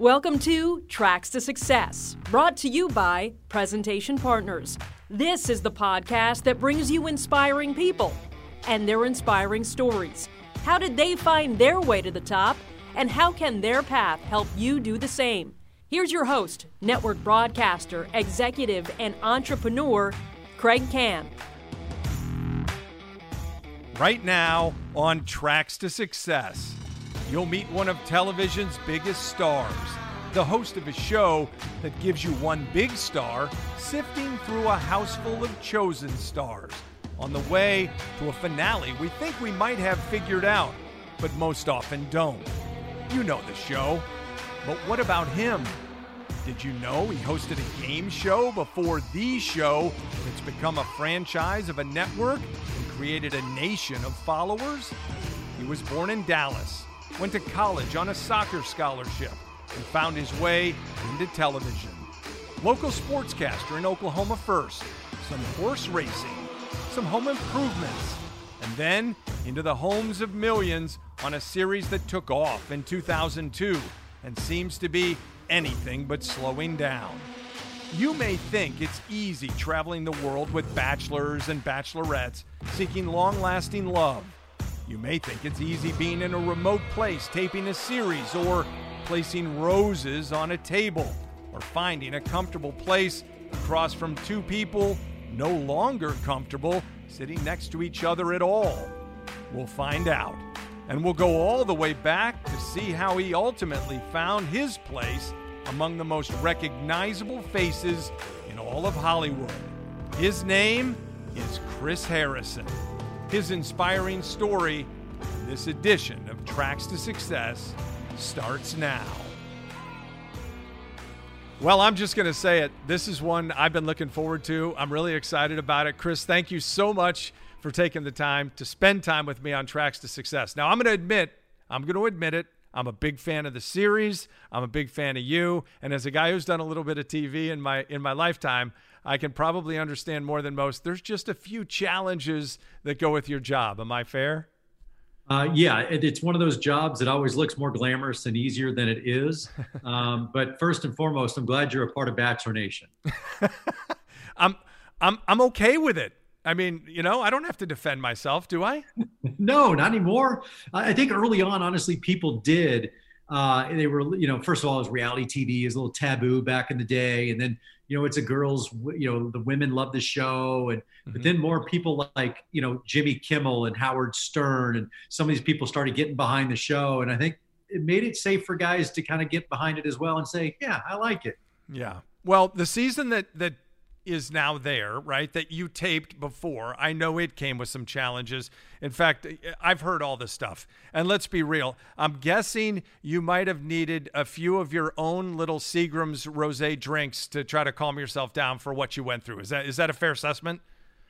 Welcome to Tracks to Success, brought to you by Presentation Partners. This is the podcast that brings you inspiring people and their inspiring stories. How did they find their way to the top, and how can their path help you do the same? Here's your host, network broadcaster, executive, and entrepreneur, Craig Can. Right now on Tracks to Success, you'll meet one of television's biggest stars, the host of a show that gives you one big star sifting through a house full of chosen stars on the way to a finale we think we might have figured out, but most often don't. You know the show. But what about him? Did you know he hosted a game show before the show that's become a franchise of a network and created a nation of followers? He was born in Dallas, went to college on a soccer scholarship, and found his way into television. Local sportscaster in Oklahoma first, some horse racing, some home improvements, and then into the homes of millions on a series that took off in 2002 and seems to be anything but slowing down. You may think it's easy traveling the world with bachelors and bachelorettes seeking long lasting love. You may think it's easy being in a remote place taping a series or placing roses on a table or finding a comfortable place across from two people no longer comfortable sitting next to each other at all. We'll find out. And we'll go all the way back to see how he ultimately found his place among the most recognizable faces in all of Hollywood. His name is Chris Harrison. His inspiring story this edition of Tracks to Success starts now. Well, I'm just going to say it. This is one I've been looking forward to. I'm really excited about it. Chris, thank you so much for taking the time to spend time with me on Tracks to Success. Now, I'm going to admit, I'm going to admit it. I'm a big fan of the series. I'm a big fan of you. And as a guy who's done a little bit of TV in my in my lifetime, I can probably understand more than most. There's just a few challenges that go with your job. Am I fair? Uh, yeah, it, it's one of those jobs that always looks more glamorous and easier than it is. Um, but first and foremost, I'm glad you're a part of Bachelor Nation. I'm I'm I'm okay with it. I mean, you know, I don't have to defend myself, do I? no, not anymore. I think early on, honestly, people did. Uh, they were, you know, first of all, it was reality TV is a little taboo back in the day, and then you know, it's a girls, you know, the women love the show. And, mm-hmm. but then more people like, you know, Jimmy Kimmel and Howard Stern and some of these people started getting behind the show. And I think it made it safe for guys to kind of get behind it as well and say, yeah, I like it. Yeah. Well, the season that, that is now there, right? That you taped before. I know it came with some challenges. In fact, I've heard all this stuff. And let's be real. I'm guessing you might have needed a few of your own little Seagram's rosé drinks to try to calm yourself down for what you went through. Is that is that a fair assessment?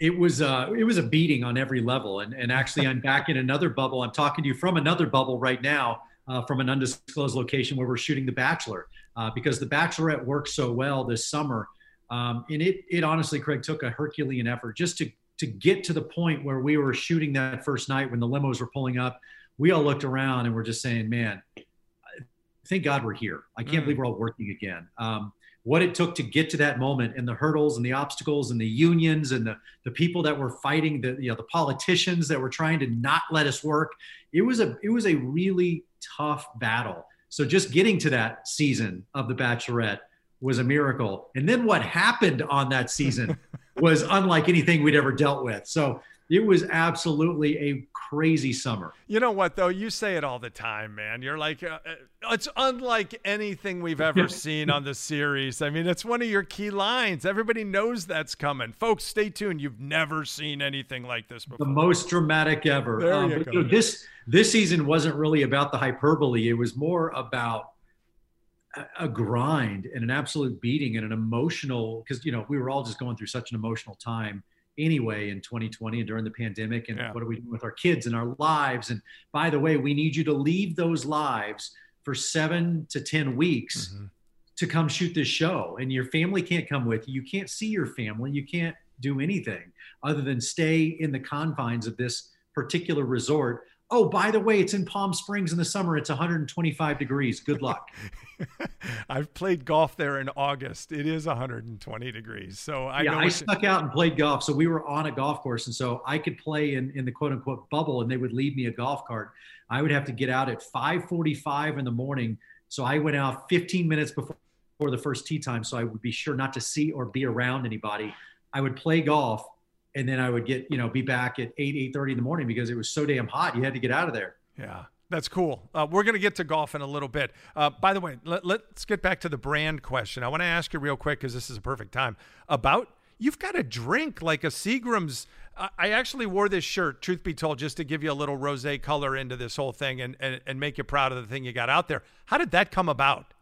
It was uh, it was a beating on every level. And and actually, I'm back in another bubble. I'm talking to you from another bubble right now, uh, from an undisclosed location where we're shooting The Bachelor, uh, because The Bachelorette worked so well this summer um, and it, it honestly, Craig, took a Herculean effort just to, to get to the point where we were shooting that first night when the limos were pulling up. We all looked around and we're just saying, man, thank God we're here. I can't mm. believe we're all working again. Um, what it took to get to that moment and the hurdles and the obstacles and the unions and the, the people that were fighting the you know the politicians that were trying to not let us work it was a it was a really tough battle so just getting to that season of the bachelorette was a miracle. And then what happened on that season was unlike anything we'd ever dealt with. So it was absolutely a crazy summer. You know what though? You say it all the time, man. You're like, uh, uh it's unlike anything we've ever seen on the series. I mean, it's one of your key lines. Everybody knows that's coming, folks. Stay tuned. You've never seen anything like this before. The most dramatic ever. There um, you go. You know, this this season wasn't really about the hyperbole. It was more about a grind and an absolute beating and an emotional because you know we were all just going through such an emotional time anyway in 2020 and during the pandemic and yeah. what are we doing with our kids and our lives and by the way we need you to leave those lives for seven to ten weeks mm-hmm. to come shoot this show and your family can't come with you you can't see your family you can't do anything other than stay in the confines of this particular resort oh, by the way, it's in Palm Springs in the summer. It's 125 degrees. Good luck. I've played golf there in August. It is 120 degrees. So I yeah, I stuck out and played golf. So we were on a golf course, and so I could play in in the quote unquote bubble, and they would leave me a golf cart. I would have to get out at 5:45 in the morning. So I went out 15 minutes before the first tee time, so I would be sure not to see or be around anybody. I would play golf and then I would get you know be back at eight eight thirty in the morning because it was so damn hot. You had to get out of there. Yeah. That's cool. Uh, we're going to get to golf in a little bit. Uh, by the way, let, us get back to the brand question. I want to ask you real quick because this is a perfect time about you've got a drink like a Seagram's. I actually wore this shirt, truth be told, just to give you a little rose color into this whole thing and, and, and make you proud of the thing you got out there. How did that come about?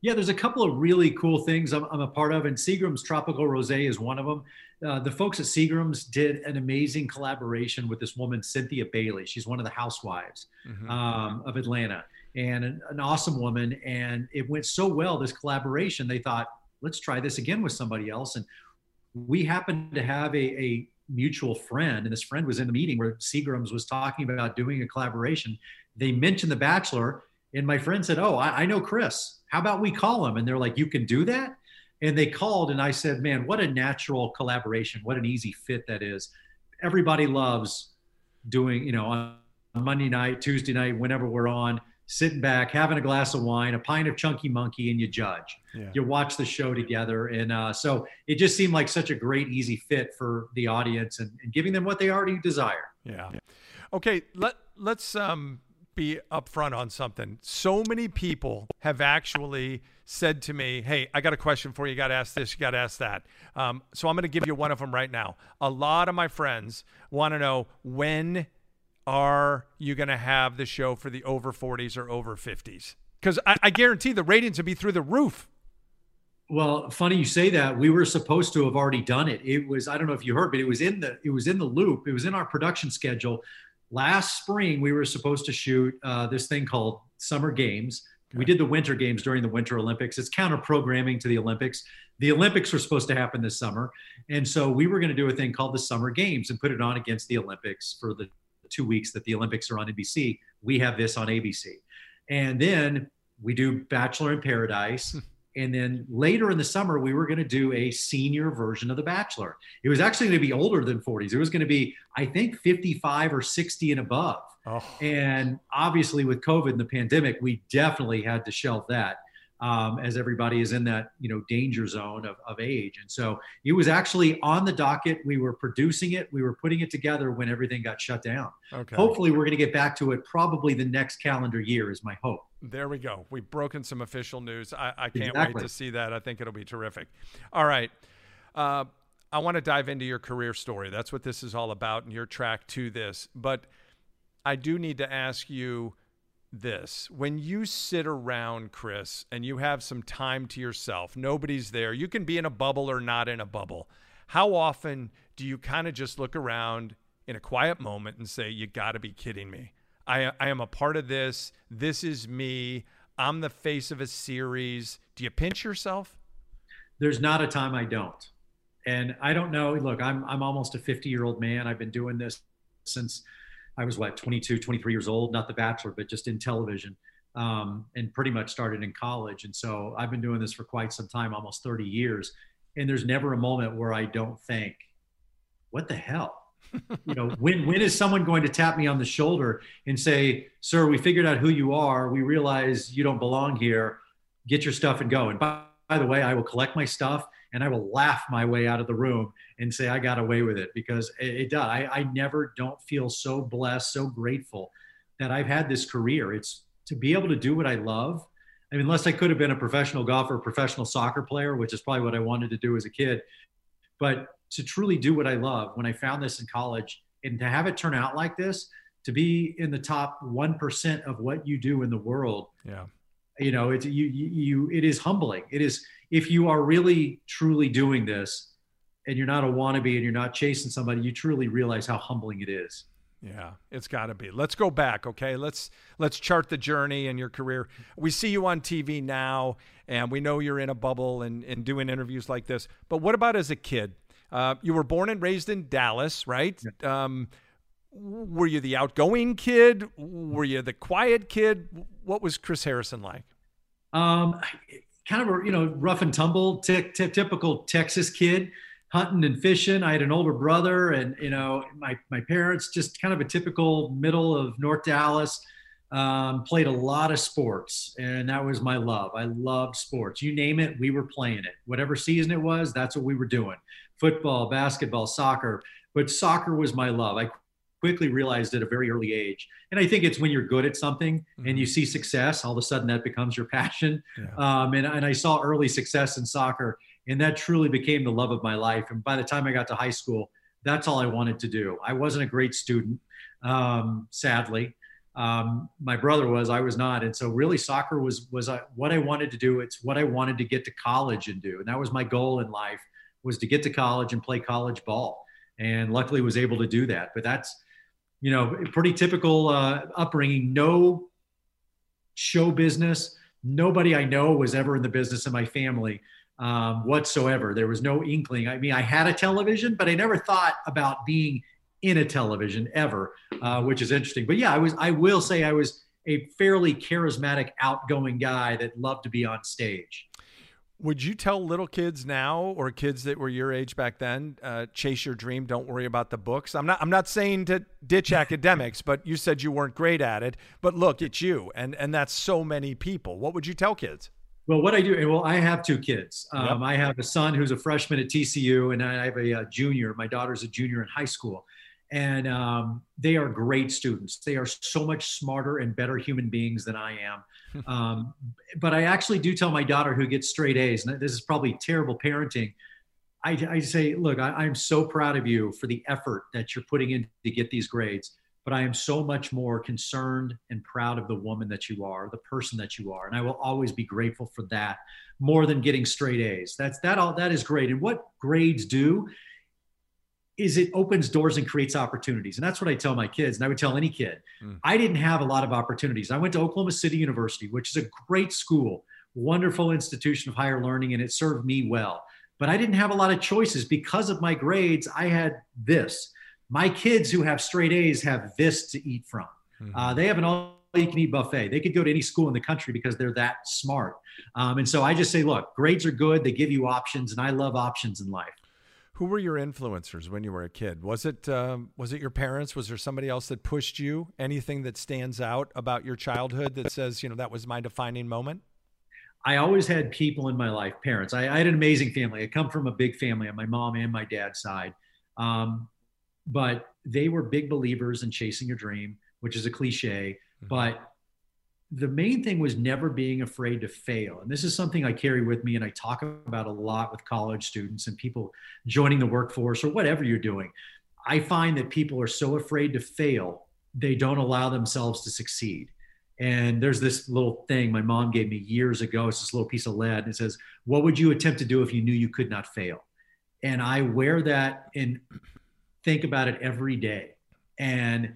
Yeah, there's a couple of really cool things I'm, I'm a part of, and Seagram's Tropical Rosé is one of them. Uh, the folks at Seagram's did an amazing collaboration with this woman, Cynthia Bailey. She's one of the housewives mm-hmm. um, of Atlanta and an, an, awesome woman. And it went so well, this collaboration, they thought, let's try this again with somebody else. And we happened to have a, a mutual friend, and this friend was in the meeting where Seagram's was talking about doing a collaboration. They mentioned The Bachelor, and my friend said, Oh, I, I know Chris. How about we call him? And they're like, You can do that? And they called, and I said, Man, what a natural collaboration. What an easy fit that is. Everybody loves doing, you know, on Monday night, Tuesday night, whenever we're on, sitting back, having a glass of wine, a pint of Chunky Monkey, and you judge. Yeah. You watch the show together. And uh, so it just seemed like such a great, easy fit for the audience and, and giving them what they already desire. Yeah. Okay. Let, let's um, be upfront on something. So many people have actually said to me, Hey, I got a question for you. You got to ask this, you got to ask that. Um, so I'm going to give you one of them right now. A lot of my friends want to know when are you going to have the show for the over 40s or over 50s? Because I, I guarantee the ratings will be through the roof. Well, funny you say that. We were supposed to have already done it. It was I don't know if you heard, but it was in the it was in the loop. It was in our production schedule last spring we were supposed to shoot uh, this thing called summer games. Okay. we did the winter games during the winter olympics. It's counter programming to the olympics. The olympics were supposed to happen this summer and so we were going to do a thing called the summer games and put it on against the olympics for the two weeks that the olympics are on nbc we have this on abc and then we do bachelor in paradise And then later in the summer, we were going to do a senior version of The Bachelor. It was actually going to be older than 40s. It was going to be, I think, 55 or 60 and above. Oh. And obviously, with COVID and the pandemic, we definitely had to shelve that um, as everybody is in that you know danger zone of, of age. And so it was actually on the docket. We were producing it. We were putting it together when everything got shut down. Okay. Hopefully, we're going to get back to it probably the next calendar year is my hope. There we go. We've broken some official news. I, I can't exactly. wait to see that. I think it'll be terrific. All right. Uh, I want to dive into your career story. That's what this is all about and your track to this. But I do need to ask you this. When you sit around, Chris, and you have some time to yourself, nobody's there, you can be in a bubble or not in a bubble. How often do you kind of just look around in a quiet moment and say, You got to be kidding me? I, I am a part of this. This is me. I'm the face of a series. Do you pinch yourself? There's not a time I don't. And I don't know. Look, I'm, I'm almost a 50 year old man. I've been doing this since I was what 22, 23 years old, not The Bachelor, but just in television, um, and pretty much started in college. And so I've been doing this for quite some time, almost 30 years. And there's never a moment where I don't think, what the hell? you know, when when is someone going to tap me on the shoulder and say, "Sir, we figured out who you are. We realize you don't belong here. Get your stuff and go." And by, by the way, I will collect my stuff and I will laugh my way out of the room and say I got away with it because it, it does. I, I never don't feel so blessed, so grateful that I've had this career. It's to be able to do what I love. I mean, unless I could have been a professional golfer, professional soccer player, which is probably what I wanted to do as a kid. But to truly do what I love, when I found this in college and to have it turn out like this, to be in the top 1% of what you do in the world. Yeah. You know, it's you, you, you it is humbling. It is, if you are really truly doing this and you're not a wannabe and you're not chasing somebody, you truly realize how humbling it is. Yeah, it's got to be. Let's go back, okay? Let's let's chart the journey in your career. We see you on TV now, and we know you're in a bubble and, and doing interviews like this. But what about as a kid? Uh, you were born and raised in Dallas, right? Yeah. Um, were you the outgoing kid? Were you the quiet kid? What was Chris Harrison like? Um, kind of a you know rough and tumble, t- t- typical Texas kid, hunting and fishing. I had an older brother, and you know my my parents just kind of a typical middle of North Dallas. Um, played a lot of sports, and that was my love. I loved sports. You name it, we were playing it. Whatever season it was, that's what we were doing. Football, basketball, soccer. But soccer was my love. I quickly realized at a very early age. And I think it's when you're good at something mm-hmm. and you see success, all of a sudden that becomes your passion. Yeah. Um, and, and I saw early success in soccer, and that truly became the love of my life. And by the time I got to high school, that's all I wanted to do. I wasn't a great student, um, sadly. Um, my brother was, I was not. And so really soccer was, was uh, what I wanted to do. It's what I wanted to get to college and do. And that was my goal in life was to get to college and play college ball. And luckily was able to do that. But that's, you know, pretty typical uh, upbringing. No show business. Nobody I know was ever in the business in my family um, whatsoever. There was no inkling. I mean, I had a television, but I never thought about being in a television ever, uh, which is interesting. But yeah, I was. I will say I was a fairly charismatic, outgoing guy that loved to be on stage. Would you tell little kids now, or kids that were your age back then, uh, chase your dream? Don't worry about the books. I'm not. I'm not saying to ditch academics, but you said you weren't great at it. But look, it's you, and and that's so many people. What would you tell kids? Well, what I do, well, I have two kids. Um, yep. I have a son who's a freshman at TCU, and I have a, a, junior. My daughter's a junior in high school, and um, they are great students. They are so much smarter and better human beings than I am. Um, but I actually do tell my daughter who gets straight A's, and this is probably terrible parenting. I, I say, look, I, I'm so proud of you for the effort that you're putting in to get these grades, but I am so much more concerned and proud of the woman that you are, the person that you are, and I will always be grateful for that more than getting straight A's. That's that all that is great. And what grades do is it opens doors and creates opportunities. And that's what I tell my kids. And I would tell any kid, mm. I didn't have a lot of opportunities. I went to Oklahoma City University, which is a great school, wonderful institution of higher learning, and it served me well. But I didn't have a lot of choices because of my grades. I had this. My kids who have straight A's have this to eat from. Mm-hmm. Uh, they have an all you can eat buffet. They could go to any school in the country because they're that smart. Um, and so I just say, look, grades are good. They give you options, and I love options in life. Who were your influencers when you were a kid? Was it um, was it your parents? Was there somebody else that pushed you? Anything that stands out about your childhood that says, you know, that was my defining moment? I always had people in my life, parents. I, I had an amazing family. I come from a big family on my mom and my dad's side, um, but they were big believers in chasing your dream, which is a cliche. Mm-hmm. But the main thing was never being afraid to fail. And this is something I carry with me and I talk about a lot with college students and people joining the workforce or whatever you're doing. I find that people are so afraid to fail, they don't allow themselves to succeed. And there's this little thing my mom gave me years ago. It's this little piece of lead. And it says, What would you attempt to do if you knew you could not fail? And I wear that and think about it every day. And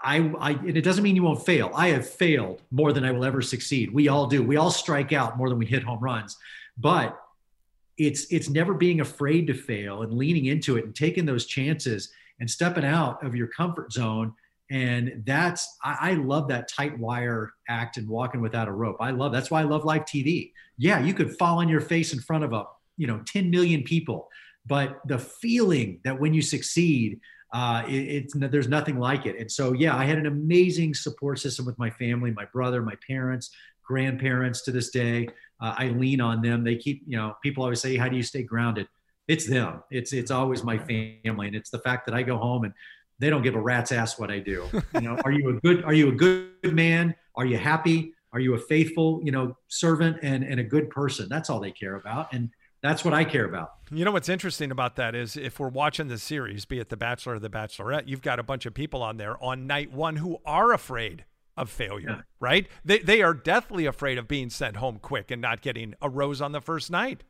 I, I, and it doesn't mean you won't fail. I have failed more than I will ever succeed. We all do. We all strike out more than we hit home runs. But it's it's never being afraid to fail and leaning into it and taking those chances and stepping out of your comfort zone. And that's I, I love that tight wire act and walking without a rope. I love that's why I love live TV. Yeah, you could fall on your face in front of a you know 10 million people, but the feeling that when you succeed uh, it, it's there's nothing like it. And so, yeah, I had an amazing support system with my family, my brother, my parents, grandparents. To this day, uh, I lean on them. They keep, you know, people always say, "How do you stay grounded?" It's them. It's it's always my family, and it's the fact that I go home and they don't give a rat's ass what I do. You know, are you a good are you a good man? Are you happy? Are you a faithful, you know, servant and and a good person? That's all they care about. And that's what I care about. You know what's interesting about that is if we're watching the series, be it The Bachelor or The Bachelorette, you've got a bunch of people on there on night one who are afraid of failure, yeah. right? They they are deathly afraid of being sent home quick and not getting a rose on the first night.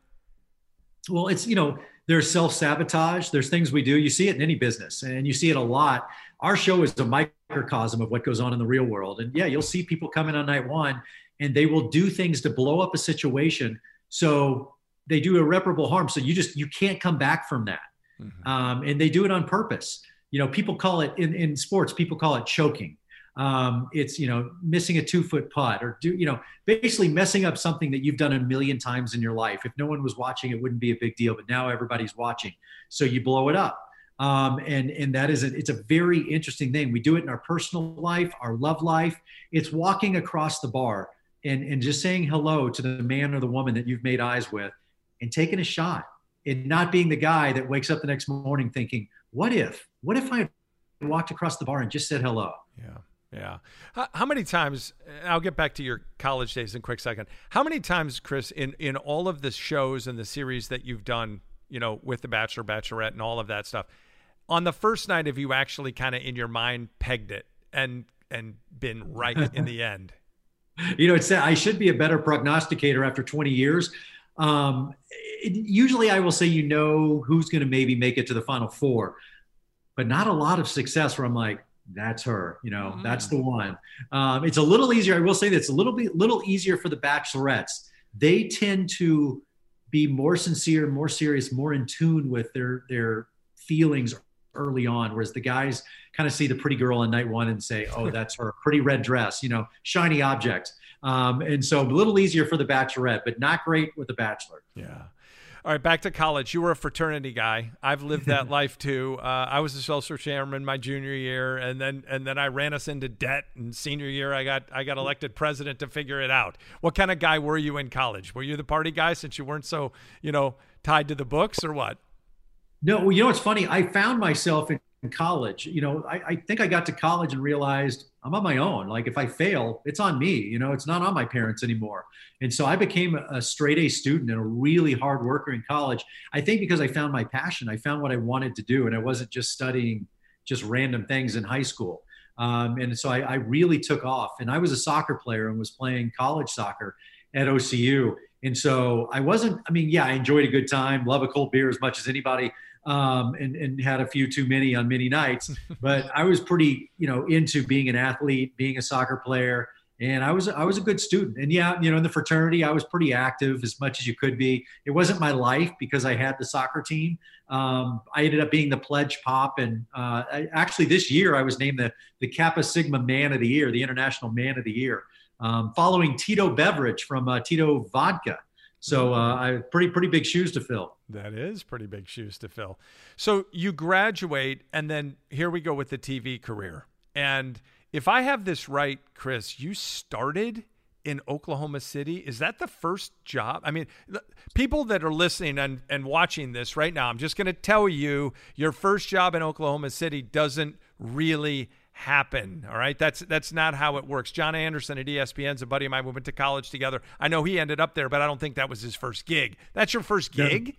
Well, it's you know, there's self-sabotage, there's things we do. You see it in any business and you see it a lot. Our show is a microcosm of what goes on in the real world. And yeah, you'll see people come in on night one and they will do things to blow up a situation. So they do irreparable harm. So you just you can't come back from that, mm-hmm. um, and they do it on purpose. you know, people call it in, in sports, people call it choking. Um, it's you know missing a two foot putt or do you know basically messing up something that you've done a million times in your life. If no one was watching, it wouldn't be a big deal, but now everybody's watching, so you blow it up. Um, and and that is a, it's a very interesting thing. We do it in our personal life, our love life. It's walking across the bar and and just saying hello to the man or the woman that you've made eyes with, and taking a shot, and not being the guy that wakes up the next morning thinking, "What if? What if I walked across the bar and just said hello?" Yeah. Yeah. How, how, many times? I'll get back to your college days in a quick second. How many times, Chris, in in all of the shows and the series that you've done, you know, with the Bachelor, Bachelorette, and all of that stuff, on the first night, have you actually kind of in your mind pegged it and and been right in the end? You know, it's I should be a better prognosticator after 20 years. Um, it, usually, I will say you know who's going to maybe make it to the final four, but not a lot of success where I'm like, that's her. You know, mm. that's the one. Um, it's a little easier. I will say that it's a little bit little easier for the bachelorettes. They tend to be more sincere, more serious, more in tune with their their feelings early on, whereas the guys kind of see the pretty girl on night one and say, "Oh, that's her pretty red dress," you know, shiny object. Um, and so a little easier for the bachelorette, but not great with the bachelor. Yeah. All right, back to college. You were a fraternity guy. I've lived that life too. Uh, I was a social chairman my junior year, and then and then I ran us into debt. And senior year, I got I got elected president to figure it out. What kind of guy were you in college? Were you the party guy since you weren't so you know tied to the books, or what? No, well, you know what's funny? I found myself in college. You know, I, I, think I got to college and realized I'm on my own. Like if I fail, it's on me. You know, it's not on my parents anymore. And so I became a straight A student and a really hard worker in college. I think because I found my passion, I found what I wanted to do, and I wasn't just studying just random things in high school. Um, and so I, I really took off. And I was a soccer player and was playing college soccer at OCU. And so I wasn't, I mean, yeah, I enjoyed a good time, love a cold beer as much as anybody um, and, and had a few too many on many nights. but I was pretty, you know, into being an athlete, being a soccer player, and I was I was a good student. And yeah, you know, in the fraternity, I was pretty active as much as you could be. It wasn't my life because I had the soccer team. Um, I ended up being the pledge pop, and uh, I, actually this year I was named the the Kappa Sigma Man of the Year, the International Man of the Year, um, following Tito Beveridge from uh, Tito Vodka. So uh, I pretty pretty big shoes to fill. That is pretty big shoes to fill. So you graduate, and then here we go with the TV career. And if I have this right, Chris, you started in Oklahoma City. Is that the first job? I mean, people that are listening and, and watching this right now, I'm just going to tell you your first job in Oklahoma City doesn't really happen. All right. That's that's not how it works. John Anderson at ESPN's a buddy of mine. We went to college together. I know he ended up there, but I don't think that was his first gig. That's your first gig?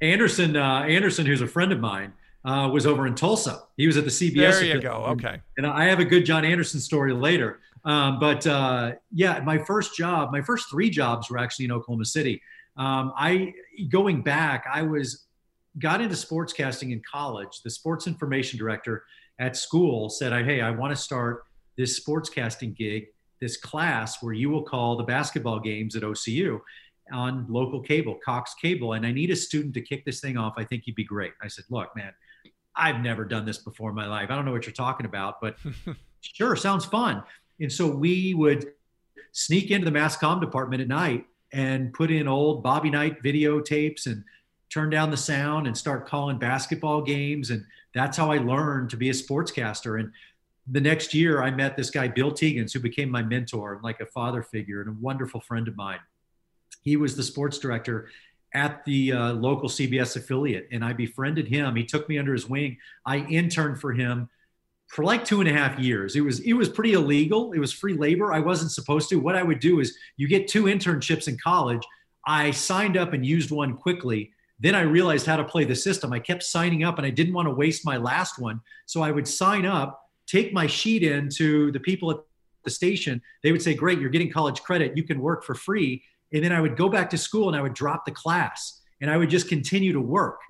Anderson, uh, Anderson, who's a friend of mine, uh, was over in Tulsa. He was at the CBS. There you go. Okay. And I have a good John Anderson story later. Um, but uh, yeah, my first job, my first three jobs were actually in Oklahoma City. Um, I going back, I was got into sportscasting in college. The sports information director at school said, "Hey, I want to start this sportscasting gig, this class where you will call the basketball games at OCU." on local cable, Cox Cable, and I need a student to kick this thing off. I think you'd be great. I said, Look, man, I've never done this before in my life. I don't know what you're talking about, but sure, sounds fun. And so we would sneak into the mass comm department at night and put in old Bobby Knight videotapes and turn down the sound and start calling basketball games. And that's how I learned to be a sportscaster. And the next year, I met this guy, Bill Teegins, who became my mentor, like a father figure and a wonderful friend of mine. He was the sports director at the uh, local CBS affiliate, and I befriended him. He took me under his wing. I interned for him for like two and a half years. It was it was pretty illegal. It was free labor. I wasn't supposed to. What I would do is you get two internships in college. I signed up and used one quickly then I realized how to play the system. I kept signing up and I didn't want to waste my last one. So I would sign up, take my sheet in to the people at the station. They would say, Great, you're getting college credit. You can work for free. And then I would go back to school and I would drop the class and I would just continue to work.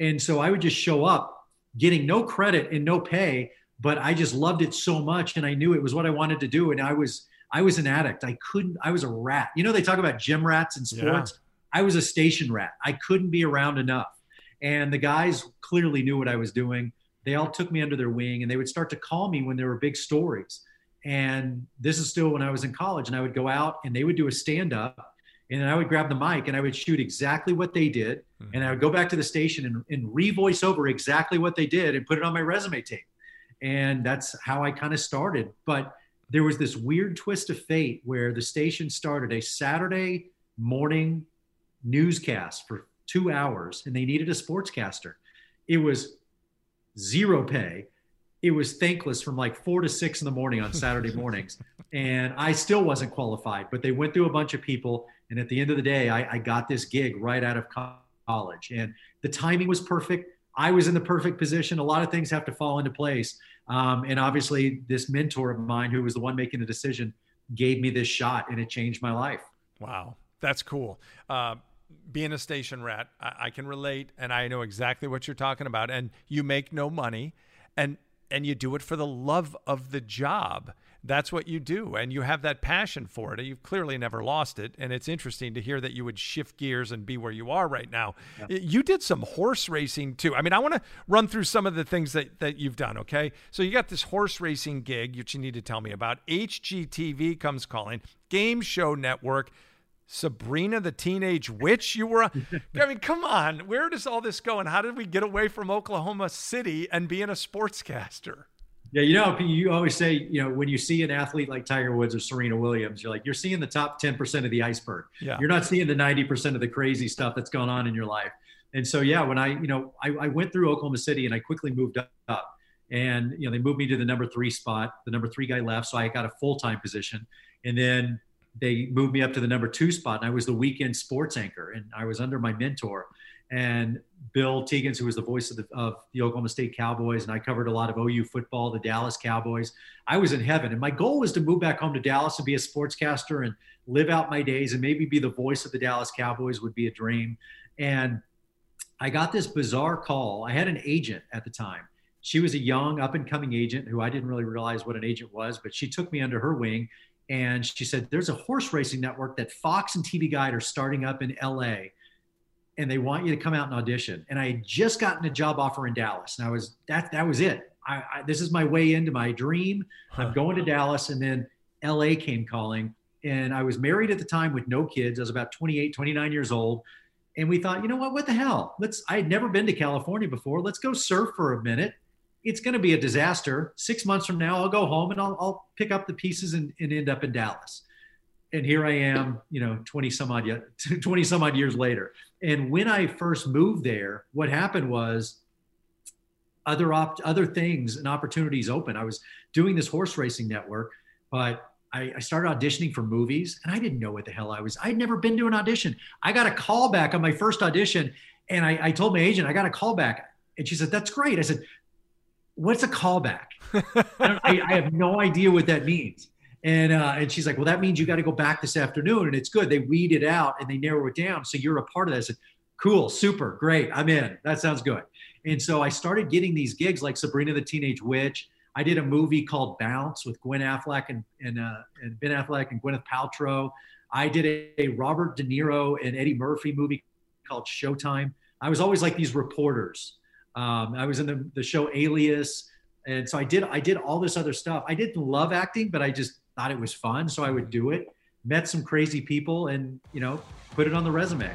And so I would just show up getting no credit and no pay, but I just loved it so much and I knew it was what I wanted to do. And I was I was an addict. I couldn't, I was a rat. You know, they talk about gym rats in sports. Yeah. I was a station rat. I couldn't be around enough. And the guys clearly knew what I was doing. they all took me under their wing and they would start to call me when there were big stories. And this is still when I was in college, and I would go out and they would do a stand up, and then I would grab the mic and I would shoot exactly what they did, mm-hmm. and I would go back to the station and, and revoice over exactly what they did and put it on my resume tape. And that's how I kind of started. But there was this weird twist of fate where the station started a Saturday morning newscast for two hours and they needed a sportscaster. It was zero pay. It was thankless from like four to six in the morning on Saturday mornings. and I still wasn't qualified, but they went through a bunch of people. And at the end of the day, I, I got this gig right out of college. And the timing was perfect. I was in the perfect position. A lot of things have to fall into place. Um, and obviously, this mentor of mine, who was the one making the decision, gave me this shot and it changed my life. Wow. That's cool. Uh, being a station rat, I, I can relate and I know exactly what you're talking about. And you make no money and and you do it for the love of the job. That's what you do. And you have that passion for it. You've clearly never lost it. And it's interesting to hear that you would shift gears and be where you are right now. Yeah. You did some horse racing too. I mean, I want to run through some of the things that, that you've done, okay? So you got this horse racing gig, which you need to tell me about. HGTV comes calling, Game Show Network. Sabrina the Teenage Witch. You were, I mean, come on. Where does all this go? And how did we get away from Oklahoma City and being a sportscaster? Yeah, you know, you always say, you know, when you see an athlete like Tiger Woods or Serena Williams, you're like, you're seeing the top 10% of the iceberg. Yeah. You're not seeing the 90% of the crazy stuff that's going on in your life. And so, yeah, when I, you know, I, I went through Oklahoma City and I quickly moved up. And, you know, they moved me to the number three spot. The number three guy left. So I got a full time position. And then they moved me up to the number two spot, and I was the weekend sports anchor, and I was under my mentor. And Bill Teegins, who was the voice of the, of the Oklahoma State Cowboys, and I covered a lot of OU football, the Dallas Cowboys. I was in heaven, and my goal was to move back home to Dallas and be a sportscaster and live out my days, and maybe be the voice of the Dallas Cowboys would be a dream. And I got this bizarre call. I had an agent at the time. She was a young, up and coming agent who I didn't really realize what an agent was, but she took me under her wing and she said there's a horse racing network that Fox and TV Guide are starting up in LA and they want you to come out and audition. And I had just gotten a job offer in Dallas and I was that that was it. I, I this is my way into my dream. Huh. I'm going to Dallas and then LA came calling and I was married at the time with no kids. I was about 28 29 years old and we thought you know what? What the hell? Let's I had never been to California before. Let's go surf for a minute it's going to be a disaster. Six months from now, I'll go home and I'll, I'll pick up the pieces and, and, end up in Dallas. And here I am, you know, 20 some odd, 20 some odd years later. And when I first moved there, what happened was other other things and opportunities open. I was doing this horse racing network, but I, I, started auditioning for movies and I didn't know what the hell I was. I'd never been to an audition. I got a call back on my first audition and I, I told my agent, I got a call back. And she said, That's great. I said, what's a callback? I, I, have no idea what that means. And uh, and she's like, well, that means you got to go back this afternoon, and it's good. They weed it out and they narrow it down, so you're a part of that. I said, cool, super, great, I'm in. That sounds good. And so I started getting these gigs like Sabrina the Teenage Witch. I did a movie called Bounce with Gwen Affleck and and, uh, and Ben Affleck and Gwyneth Paltrow. I did a, a Robert De Niro and Eddie Murphy movie called Showtime. I was always like these reporters um, I was in the, the show Alias, and so I did I did all this other stuff. I didn't love acting, but I just thought it was fun, so I would do it. Met some crazy people, and you know, put it on the resume.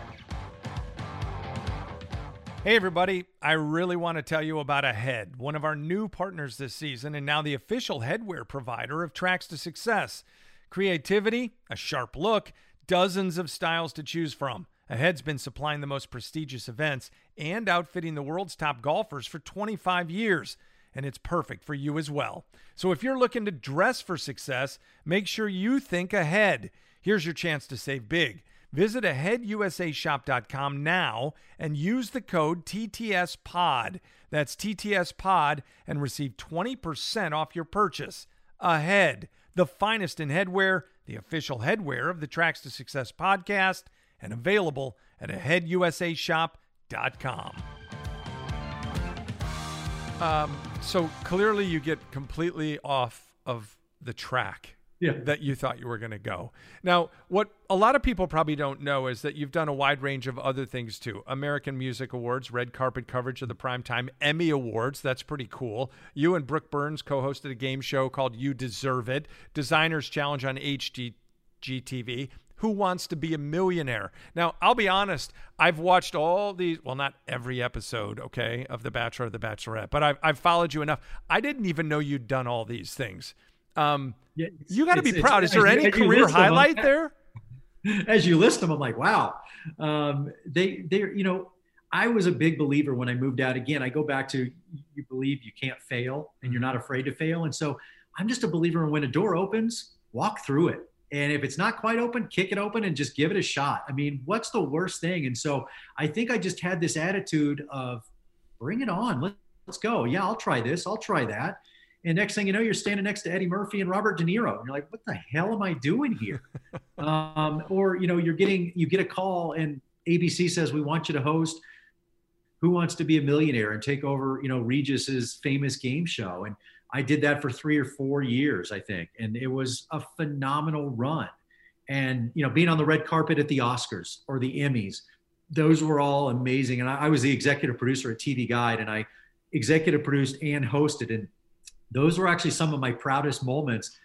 Hey, everybody. I really want to tell you about Ahead, one of our new partners this season, and now the official headwear provider of Tracks to Success. Creativity, a sharp look, dozens of styles to choose from. Ahead's been supplying the most prestigious events and outfitting the world's top golfers for 25 years, and it's perfect for you as well. So if you're looking to dress for success, make sure you think ahead. Here's your chance to save big. Visit aheadusashop.com now and use the code TTSPOD. That's TTSPOD and receive 20% off your purchase. Ahead, the finest in headwear, the official headwear of the Tracks to Success podcast and available at aheadusashop.com. Um, so clearly, you get completely off of the track yeah. that you thought you were going to go. Now, what a lot of people probably don't know is that you've done a wide range of other things too. American Music Awards, red carpet coverage of the primetime Emmy Awards. That's pretty cool. You and Brooke Burns co hosted a game show called You Deserve It, Designers Challenge on HGTV. Who Wants to Be a Millionaire? Now, I'll be honest, I've watched all these, well, not every episode, okay, of The Bachelor or The Bachelorette, but I've, I've followed you enough. I didn't even know you'd done all these things. Um, yeah, you got to be proud. Is there any career highlight them, there? As you list them, I'm like, wow. Um, they, they, you know, I was a big believer when I moved out. Again, I go back to you believe you can't fail and you're mm-hmm. not afraid to fail. And so I'm just a believer in when a door opens, walk through it. And if it's not quite open, kick it open and just give it a shot. I mean, what's the worst thing? And so I think I just had this attitude of bring it on. Let, let's go. Yeah, I'll try this. I'll try that. And next thing you know, you're standing next to Eddie Murphy and Robert De Niro. And you're like, what the hell am I doing here? um, or, you know, you're getting, you get a call and ABC says, we want you to host Who Wants to Be a Millionaire and take over, you know, Regis's famous game show. And I did that for three or four years, I think. And it was a phenomenal run. And, you know, being on the red carpet at the Oscars or the Emmys, those were all amazing. And I, I was the executive producer at TV Guide and I executive produced and hosted. And those were actually some of my proudest moments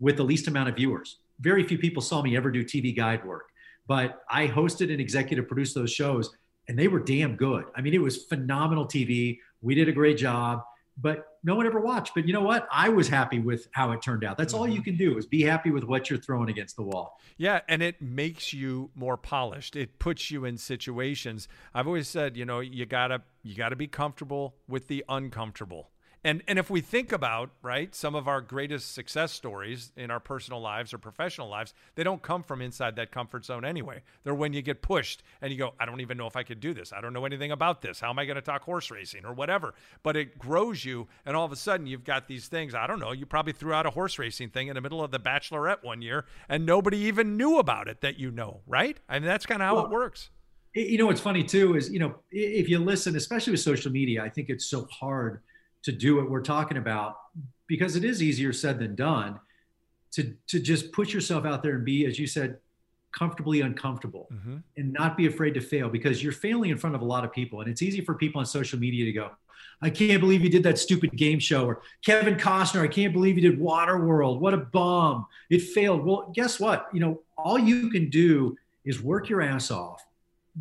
with the least amount of viewers. Very few people saw me ever do TV guide work, but I hosted and executive produced those shows and they were damn good. I mean, it was phenomenal TV. We did a great job, but no one ever watched. But you know what? I was happy with how it turned out. That's all you mm-hmm. can do is be happy with what you're throwing against the wall. Yeah, and it makes you more polished. It puts you in situations. I've always said, you know, you gotta you gotta be comfortable with the uncomfortable. And and if we think about right, some of our greatest success stories in our personal lives or professional lives, they don't come from inside that comfort zone anyway. They're when you get pushed and you go, I don't even know if I could do this. I don't know anything about this. How am I going to talk horse racing or whatever? But it grows you, and all of a sudden you've got these things. I don't know. You probably threw out a horse racing thing in the middle of the Bachelorette one year, and nobody even knew about it that you know, right? I mean, that's kind of how well, it works. You know what's funny too is you know if you listen, especially with social media, I think it's so hard to do what we're talking about because it is easier said than done to to just put yourself out there and be as you said comfortably uncomfortable mm-hmm. and not be afraid to fail because you're failing in front of a lot of people. And it's easy for people on social media to go I can't believe you did that stupid game show or Kevin Costner I can't believe you did Waterworld. What a bomb it failed. Well guess what? You know all you can do is work your ass off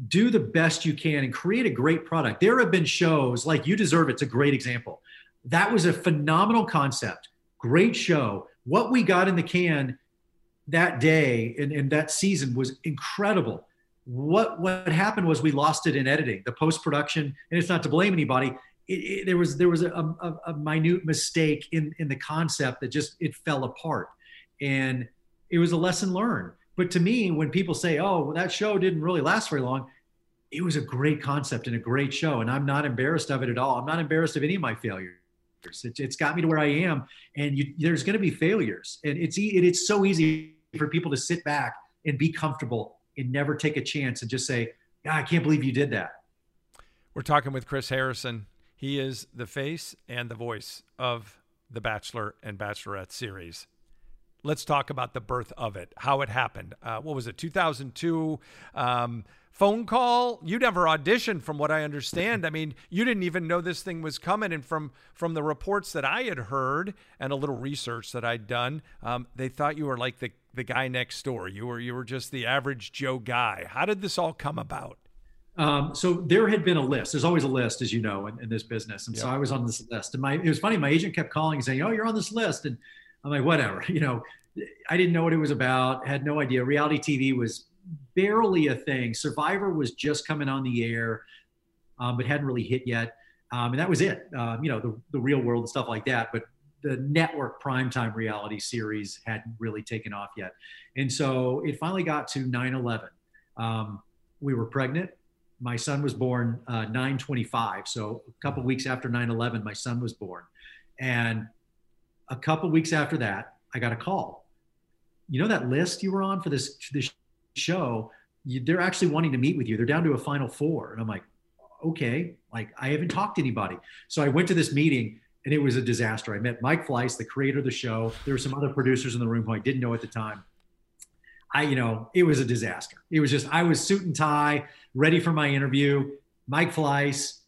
do the best you can and create a great product. There have been shows like you deserve it's a great example that was a phenomenal concept. Great show. What we got in the can that day and, and that season was incredible. What what happened was we lost it in editing, the post production, and it's not to blame anybody. It, it, there was there was a, a, a minute mistake in in the concept that just it fell apart, and it was a lesson learned. But to me, when people say, "Oh, well, that show didn't really last very long," it was a great concept and a great show, and I'm not embarrassed of it at all. I'm not embarrassed of any of my failures. It, it's got me to where I am, and you, there's going to be failures, and it's it, it's so easy for people to sit back and be comfortable and never take a chance and just say, yeah, "I can't believe you did that." We're talking with Chris Harrison. He is the face and the voice of the Bachelor and Bachelorette series let's talk about the birth of it, how it happened. Uh, what was it, 2002? Um, phone call. You never auditioned, from what I understand. I mean, you didn't even know this thing was coming. And from from the reports that I had heard and a little research that I'd done, um, they thought you were like the the guy next door. You were you were just the average Joe guy. How did this all come about? Um, so there had been a list. There's always a list, as you know, in, in this business. And yep. so I was on this list. And my it was funny. My agent kept calling and saying, "Oh, you're on this list," and I'm like, "Whatever." You know, I didn't know what it was about. Had no idea. Reality TV was barely a thing. Survivor was just coming on the air, um, but hadn't really hit yet. Um, and that was it. Um, you know, the, the real world and stuff like that. But the network primetime reality series hadn't really taken off yet. And so it finally got to 9 11. Um, we were pregnant. My son was born uh, 925. So a couple weeks after 9 11, my son was born. And a couple weeks after that, I got a call. You know that list you were on for this, this show, you, they're actually wanting to meet with you. They're down to a final four. And I'm like, okay, like I haven't talked to anybody. So I went to this meeting and it was a disaster. I met Mike Fleiss, the creator of the show. There were some other producers in the room who I didn't know at the time. I, you know, it was a disaster. It was just, I was suit and tie, ready for my interview. Mike Fleiss,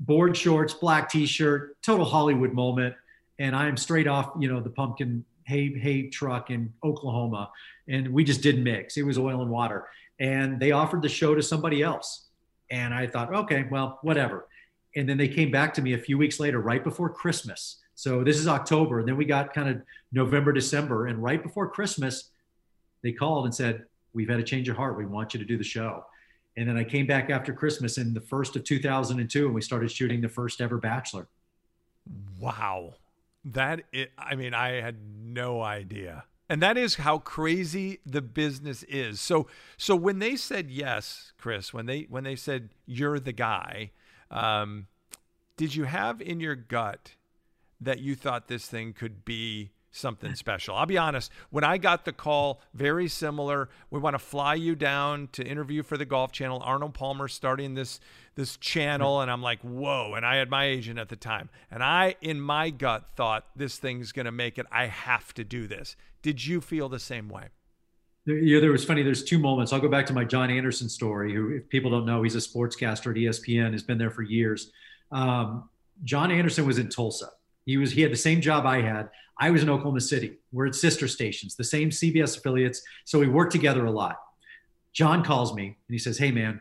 board shorts, black t-shirt, total Hollywood moment. And I'm straight off, you know, the pumpkin hay, hay truck in Oklahoma. And we just didn't mix. It was oil and water. And they offered the show to somebody else. And I thought, okay, well, whatever. And then they came back to me a few weeks later, right before Christmas. So this is October. And then we got kind of November, December. And right before Christmas, they called and said, We've had a change of heart. We want you to do the show. And then I came back after Christmas in the first of 2002 and we started shooting the first ever Bachelor. Wow. That is, I mean, I had no idea. And that is how crazy the business is. So so when they said yes, Chris, when they when they said you're the guy, um, did you have in your gut that you thought this thing could be something special. I'll be honest, when I got the call, very similar. We want to fly you down to interview for the Golf Channel. Arnold Palmer starting this this channel, and I'm like, whoa! And I had my agent at the time, and I, in my gut, thought this thing's going to make it. I have to do this. Did you feel the same way? Yeah, there was funny. There's two moments. I'll go back to my John Anderson story. Who, if people don't know, he's a sportscaster at ESPN. Has been there for years. Um, John Anderson was in Tulsa. He was he had the same job I had. I was in Oklahoma City. We're at sister stations, the same CBS affiliates. So we work together a lot. John calls me and he says, Hey, man,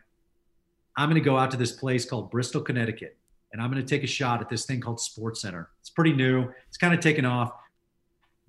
I'm going to go out to this place called Bristol, Connecticut, and I'm going to take a shot at this thing called Sports Center. It's pretty new, it's kind of taken off.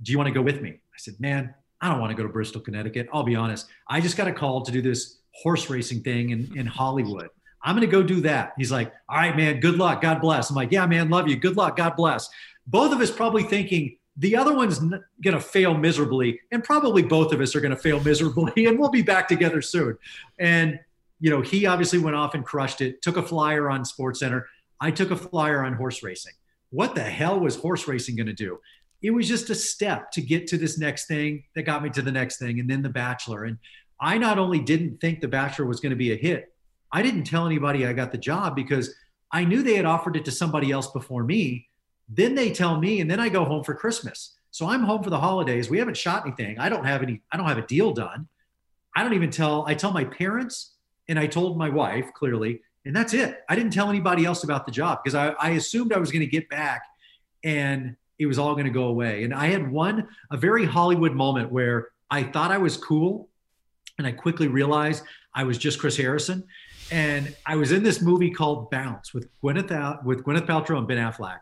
Do you want to go with me? I said, Man, I don't want to go to Bristol, Connecticut. I'll be honest. I just got a call to do this horse racing thing in, in Hollywood. I'm going to go do that. He's like, all right, man, good luck. God bless. I'm like, yeah, man, love you. Good luck. God bless. Both of us probably thinking, the other one's going to fail miserably, and probably both of us are going to fail miserably, and we'll be back together soon. And you know, he obviously went off and crushed it. Took a flyer on Sports Center. I took a flyer on horse racing. What the hell was horse racing going to do? It was just a step to get to this next thing that got me to the next thing, and then The Bachelor. And I not only didn't think The Bachelor was going to be a hit, I didn't tell anybody I got the job because I knew they had offered it to somebody else before me then they tell me, and then I go home for Christmas. So I'm home for the holidays. We haven't shot anything. I don't have any, I don't have a deal done. I don't even tell, I tell my parents and I told my wife clearly, and that's it. I didn't tell anybody else about the job because I, I assumed I was going to get back and it was all going to go away. And I had one, a very Hollywood moment where I thought I was cool and I quickly realized I was just Chris Harrison. And I was in this movie called Bounce with Gwyneth, with Gwyneth Paltrow and Ben Affleck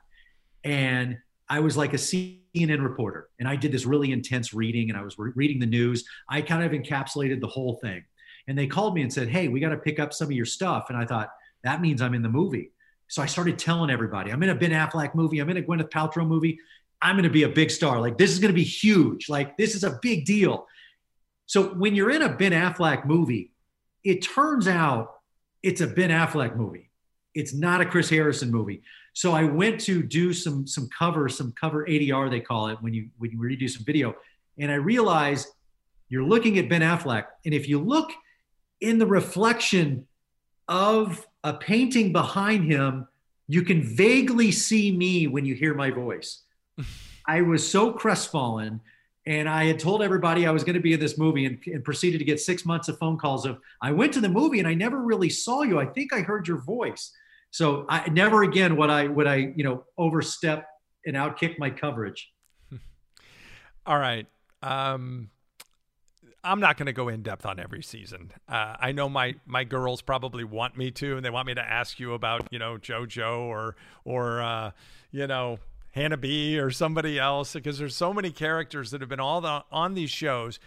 and I was like a CNN reporter, and I did this really intense reading, and I was re- reading the news. I kind of encapsulated the whole thing. And they called me and said, "Hey, we got to pick up some of your stuff." And I thought that means I'm in the movie. So I started telling everybody, "I'm in a Ben Affleck movie. I'm in a Gwyneth Paltrow movie. I'm going to be a big star. Like this is going to be huge. Like this is a big deal." So when you're in a Ben Affleck movie, it turns out it's a Ben Affleck movie. It's not a Chris Harrison movie. So I went to do some some cover, some cover ADR they call it when you when you redo some video, and I realized you're looking at Ben Affleck, and if you look in the reflection of a painting behind him, you can vaguely see me when you hear my voice. I was so crestfallen. And I had told everybody I was going to be in this movie and, and, proceeded to get six months of phone calls of, I went to the movie and I never really saw you. I think I heard your voice. So I never again would I would I you know overstep and outkick my coverage. All right. Um, I'm not going to go in depth on every season. Uh, I know my my girls probably want me to, and they want me to ask you about you know JoJo or or uh, you know Hannah B or somebody else because there's so many characters that have been all the, on these shows.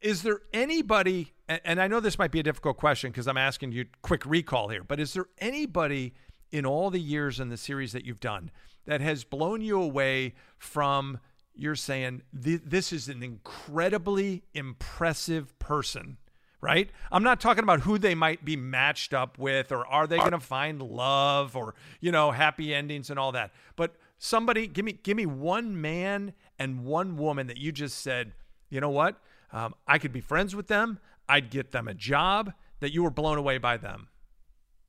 Is there anybody? And I know this might be a difficult question because I'm asking you quick recall here, but is there anybody in all the years in the series that you've done that has blown you away from you're saying this is an incredibly impressive person right? I'm not talking about who they might be matched up with or are they going to find love or you know happy endings and all that. But somebody give me give me one man and one woman that you just said you know what? Um, i could be friends with them i'd get them a job that you were blown away by them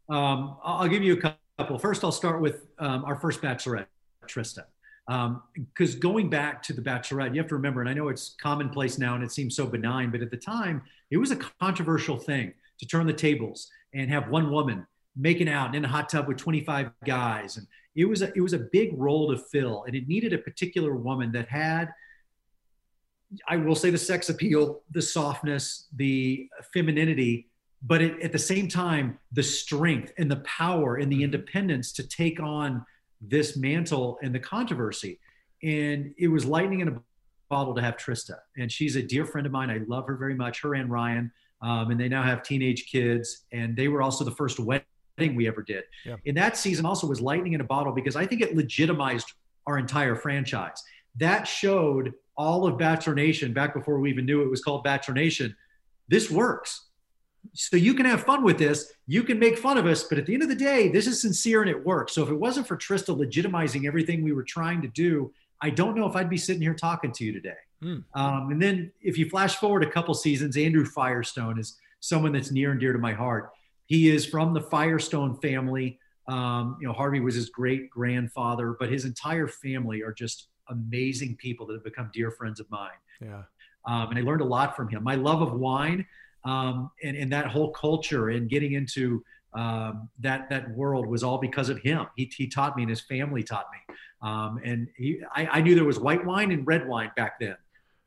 um, i'll give you a couple. First, I'll start with um, our first bachelorette, Trista. Because um, going back to The Bachelorette, you have to remember, and I know it's commonplace now and it seems so benign, but at the time, it was a controversial thing to turn the tables and have one woman making out in a hot tub with 25 guys. And it was a, it was a big role to fill, and it needed a particular woman that had, I will say, the sex appeal, the softness, the femininity, but it, at the same time, the strength and the power and the mm-hmm. independence to take on this mantle and the controversy. And it was lightning in a bottle to have Trista. And she's a dear friend of mine. I love her very much, her and Ryan. Um, and they now have teenage kids. And they were also the first wedding we ever did. Yeah. In that season, also was lightning in a bottle because I think it legitimized our entire franchise. That showed all of Bachelor Nation back before we even knew it was called Bachelor Nation. This works so you can have fun with this. You can make fun of us, but at the end of the day, this is sincere and it works. So if it wasn't for Trista legitimizing everything we were trying to do, I don't know if I'd be sitting here talking to you today. Mm. Um, and then if you flash forward a couple seasons, Andrew Firestone is someone that's near and dear to my heart. He is from the Firestone family. Um, you know, Harvey was his great grandfather, but his entire family are just amazing people that have become dear friends of mine. Yeah. Um, and I learned a lot from him. My love of wine um, and, and that whole culture and getting into um, that that world was all because of him. He, he taught me, and his family taught me. Um, and he, I, I, knew there was white wine and red wine back then.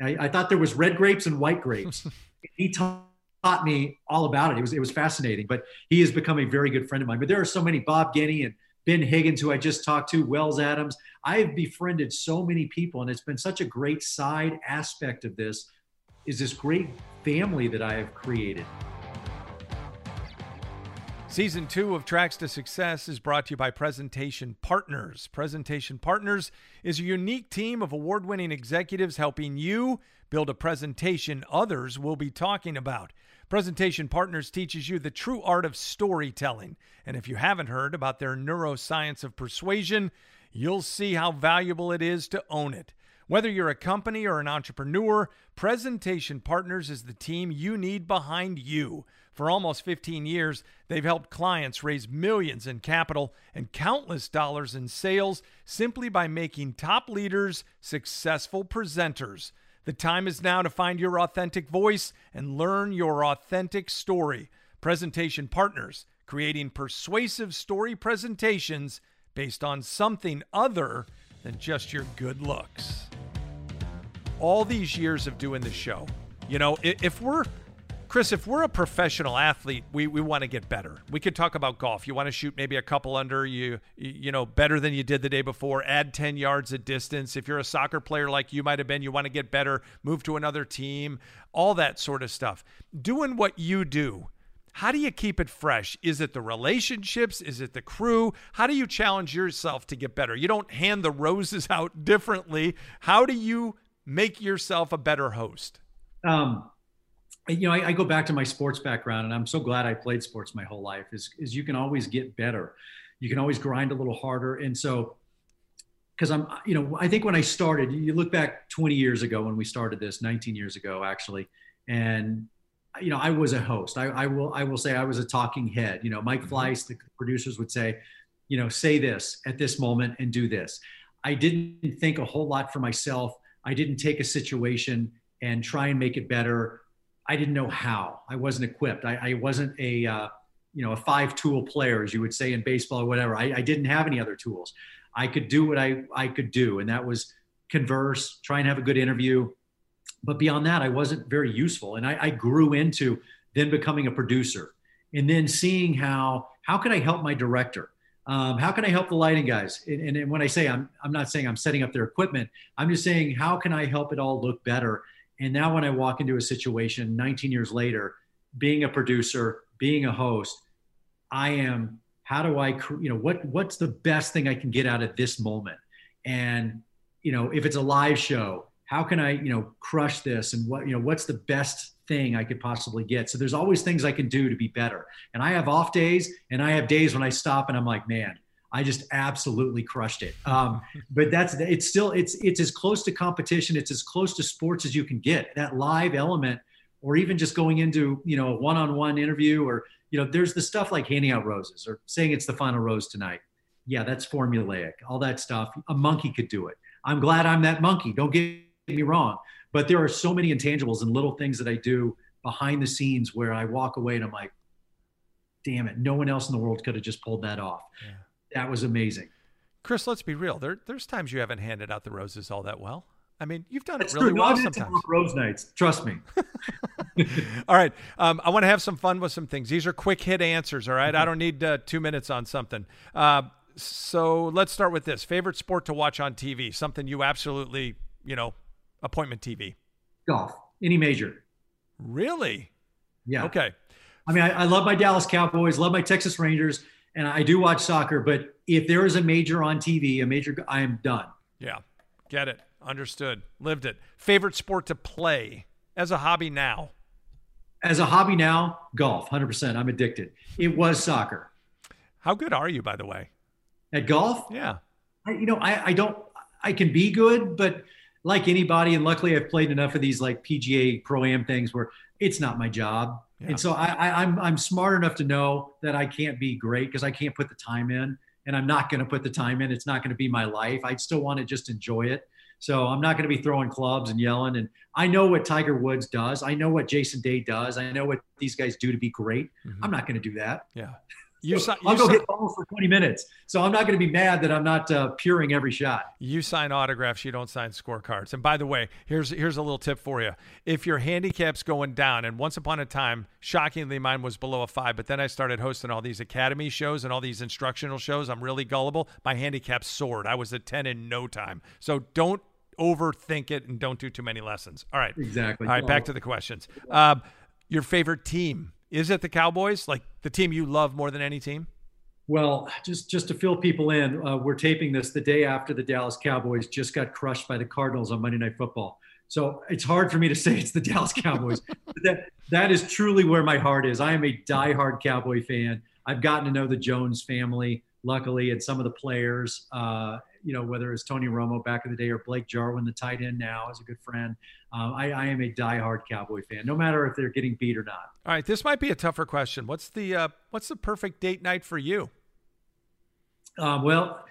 I, I thought there was red grapes and white grapes. he taught, taught me all about it. It was it was fascinating. But he has become a very good friend of mine. But there are so many Bob Guiney and Ben Higgins, who I just talked to, Wells Adams. I have befriended so many people, and it's been such a great side aspect of this. Is this great family that I have created. Season two of Tracks to Success is brought to you by Presentation Partners. Presentation Partners is a unique team of award winning executives helping you build a presentation others will be talking about. Presentation Partners teaches you the true art of storytelling. And if you haven't heard about their neuroscience of persuasion, you'll see how valuable it is to own it. Whether you're a company or an entrepreneur, Presentation Partners is the team you need behind you. For almost 15 years, they've helped clients raise millions in capital and countless dollars in sales simply by making top leaders successful presenters. The time is now to find your authentic voice and learn your authentic story. Presentation Partners, creating persuasive story presentations based on something other than just your good looks all these years of doing the show, you know, if we're Chris, if we're a professional athlete, we, we want to get better. We could talk about golf. You want to shoot maybe a couple under, you you know, better than you did the day before, add 10 yards of distance. If you're a soccer player like you might have been, you want to get better, move to another team, all that sort of stuff. Doing what you do, how do you keep it fresh? Is it the relationships? Is it the crew? How do you challenge yourself to get better? You don't hand the roses out differently. How do you make yourself a better host? Um, you know, I, I, go back to my sports background, and I'm so glad I played sports my whole life. Is is you can always get better, you can always grind a little harder, and so because I'm, you know, I think when I started, you look back 20 years ago when we started this, 19 years ago actually, and you know, I was a host. I, I will, I will say I was a talking head. You know, Mike mm-hmm. Fleiss, the producers would say, you know, say this at this moment and do this. I didn't think a whole lot for myself I didn't take a situation and try and make it better. I didn't know how. I wasn't equipped. I, I wasn't a uh, you know a five tool player, as you would say in baseball or whatever. I, I didn't have any other tools. I could do what I I could do, and that was converse, try and have a good interview. But beyond that, I wasn't very useful, and I, I grew into then becoming a producer, and then seeing how how could I help my director um, how can I help the lighting guys? And, and, when I say I'm, I'm not saying I'm setting up their equipment. I'm just saying how can I help it all look better? And now when I walk into a situation 19 years later, being a producer, being a host, I am. How do I, you know, what what's the best thing I can get out of this moment? And you know, if it's a live show, how can I, you know, crush this? And what, you know, what's the best thing I could possibly get. So there's always things I can do to be better. And I have off days and I have days when I stop and I'm like, man, I just absolutely crushed it. Um, but that's it's still it's it's as close to competition, it's as close to sports as you can get. That live element, or even just going into you know a one-on-one interview, or you know, there's the stuff like handing out roses or saying it's the final rose tonight. Yeah, that's formulaic. All that stuff. A monkey could do it. I'm glad I'm that monkey. Don't get me wrong. But there are so many intangibles and little things that I do behind the scenes where I walk away and I'm like, damn it, no one else in the world could have just pulled that off. Yeah. That was amazing. Chris, let's be real. There, there's times you haven't handed out the roses all that well. I mean, you've done That's it really true. well sometimes. Rose nights, trust me. all right, um, I want to have some fun with some things. These are quick hit answers. All right? I don't need uh, two minutes on something. Uh, so let's start with this: favorite sport to watch on TV? Something you absolutely, you know, appointment TV. Golf, any major. Really? Yeah. Okay. I mean, I, I love my Dallas Cowboys, love my Texas Rangers, and I do watch soccer. But if there is a major on TV, a major, I am done. Yeah, get it. Understood. Lived it. Favorite sport to play as a hobby now? As a hobby now, golf, 100%. I'm addicted. It was soccer. How good are you, by the way? At golf? Yeah. I, you know, I, I don't, I can be good, but like anybody, and luckily I've played enough of these like PGA Pro Am things where it's not my job. Yeah. And so I, I, I'm, I'm smart enough to know that I can't be great because I can't put the time in and I'm not going to put the time in. It's not going to be my life. I still want to just enjoy it. So I'm not going to be throwing clubs and yelling. And I know what Tiger Woods does. I know what Jason Day does. I know what these guys do to be great. Mm-hmm. I'm not going to do that. Yeah. You, so I'll go hit balls for 20 minutes. So I'm not going to be mad that I'm not uh, puring every shot. You sign autographs, you don't sign scorecards. And by the way, here's here's a little tip for you. If your handicap's going down, and once upon a time, shockingly, mine was below a five, but then I started hosting all these academy shows and all these instructional shows. I'm really gullible. My handicap soared. I was a 10 in no time. So don't overthink it and don't do too many lessons. All right. Exactly. All right, back to the questions. Um, your favorite team? Is it the Cowboys? Like the team you love more than any team? Well, just just to fill people in, uh, we're taping this the day after the Dallas Cowboys just got crushed by the Cardinals on Monday Night Football. So it's hard for me to say it's the Dallas Cowboys. that that is truly where my heart is. I am a diehard Cowboy fan. I've gotten to know the Jones family, luckily, and some of the players. Uh, you know, whether it's Tony Romo back in the day or Blake Jarwin, the tight end now, is a good friend. Um, I, I, am a diehard Cowboy fan, no matter if they're getting beat or not. All right, this might be a tougher question. What's the uh, what's the perfect date night for you? Um, well,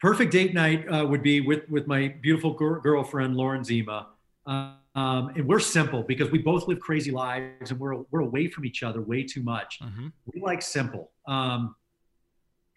perfect date night uh, would be with with my beautiful gr- girlfriend Lauren Zima. Um, and we're simple because we both live crazy lives and we're we're away from each other way too much. Mm-hmm. We like simple. Um,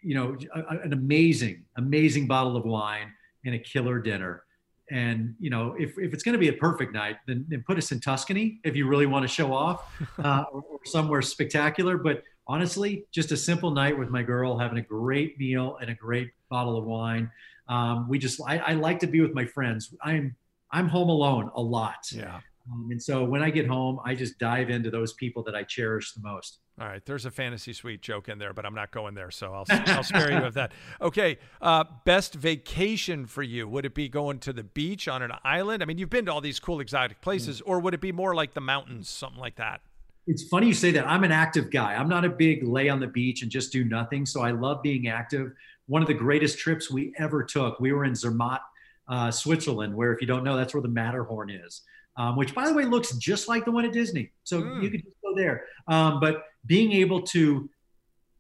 you know, a, an amazing, amazing bottle of wine and a killer dinner. And you know, if, if it's going to be a perfect night, then, then put us in Tuscany if you really want to show off, uh, or, or somewhere spectacular. But honestly, just a simple night with my girl, having a great meal and a great bottle of wine. Um, we just, I, I, like to be with my friends. I'm, I'm home alone a lot. Yeah. Um, and so when I get home, I just dive into those people that I cherish the most. All right, there's a fantasy suite joke in there, but I'm not going there, so I'll I'll spare you of that. Okay, uh, best vacation for you? Would it be going to the beach on an island? I mean, you've been to all these cool exotic places, or would it be more like the mountains, something like that? It's funny you say that. I'm an active guy. I'm not a big lay on the beach and just do nothing. So I love being active. One of the greatest trips we ever took, we were in Zermatt, uh, Switzerland, where if you don't know, that's where the Matterhorn is um, which by the way looks just like the one at Disney. So mm. you could just go there. Um, but being able to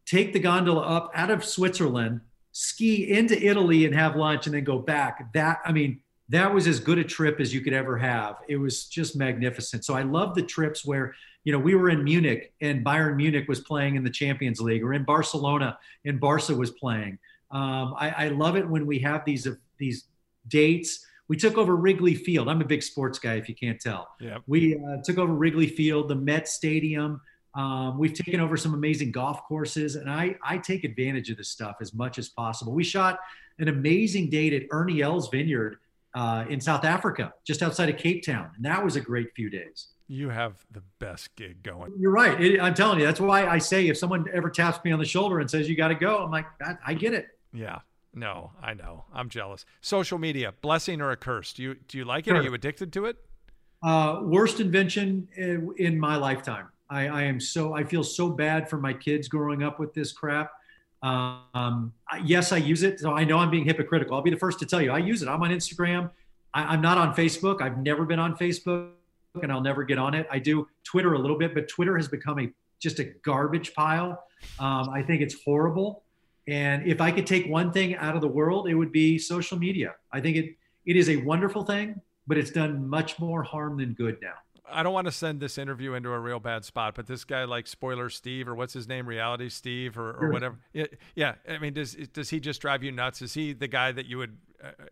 take the gondola up out of Switzerland, ski into Italy and have lunch and then go back, that, I mean, that was as good a trip as you could ever have. It was just magnificent. So I love the trips where, you know, we were in Munich and Bayern Munich was playing in the Champions League or in Barcelona and Barca was playing. Um, I, I love it when we have these, uh, these dates we took over Wrigley Field. I'm a big sports guy, if you can't tell. Yeah. We uh, took over Wrigley Field, the Met Stadium. Um, we've taken over some amazing golf courses, and I, I take advantage of this stuff as much as possible. We shot an amazing date at Ernie Els Vineyard uh, in South Africa, just outside of Cape Town, and that was a great few days. You have the best gig going. You're right. It, I'm telling you, that's why I say if someone ever taps me on the shoulder and says you got to go, I'm like, I, I get it. Yeah, no, I know. I'm jealous. Social media, blessing or a curse? Do you do you like it? Sure. Are you addicted to it? Uh, worst invention in, in my lifetime. I, I, am so I feel so bad for my kids growing up with this crap. Um, yes, I use it. So I know I'm being hypocritical. I'll be the first to tell you I use it. I'm on Instagram. I, am not on Facebook. I've never been on Facebook, and I'll never get on it. I do Twitter a little bit, but Twitter has become a just a garbage pile. Um, I think it's horrible. And if I could take one thing out of the world, it would be social media. I think it it is a wonderful thing, but it's done much more harm than good now. I don't want to send this interview into a real bad spot, but this guy like Spoiler Steve or what's his name, Reality Steve or, or whatever. Yeah, yeah, I mean, does does he just drive you nuts? Is he the guy that you would?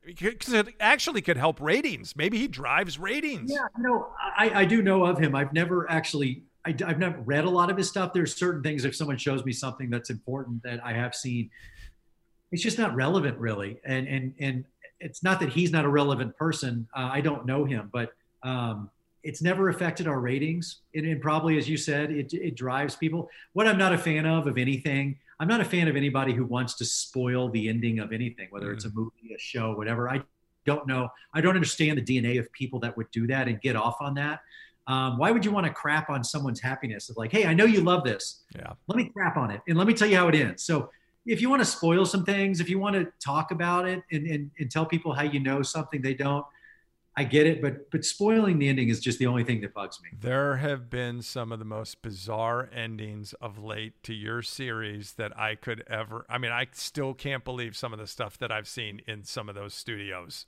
Because uh, it actually could help ratings. Maybe he drives ratings. Yeah, no, I, I do know of him. I've never actually. I, I've never read a lot of his stuff. There's certain things. If someone shows me something that's important that I have seen, it's just not relevant, really. And and and it's not that he's not a relevant person. Uh, I don't know him, but. Um, it's never affected our ratings. And, and probably, as you said, it, it drives people. What I'm not a fan of, of anything, I'm not a fan of anybody who wants to spoil the ending of anything, whether mm it's a mm. movie, a show, whatever. I don't know. I don't understand the DNA of people that would do that and get off on that. Um, why would you want to crap on someone's happiness of like, hey, I know you love this. Yeah. Let me crap on it and let me tell you how it ends. So if you want to spoil some things, if you want to talk about it and, and, and tell people how you know something they don't, I get it, but but spoiling the ending is just the only thing that bugs me. There have been some of the most bizarre endings of late to your series that I could ever. I mean, I still can't believe some of the stuff that I've seen in some of those studios.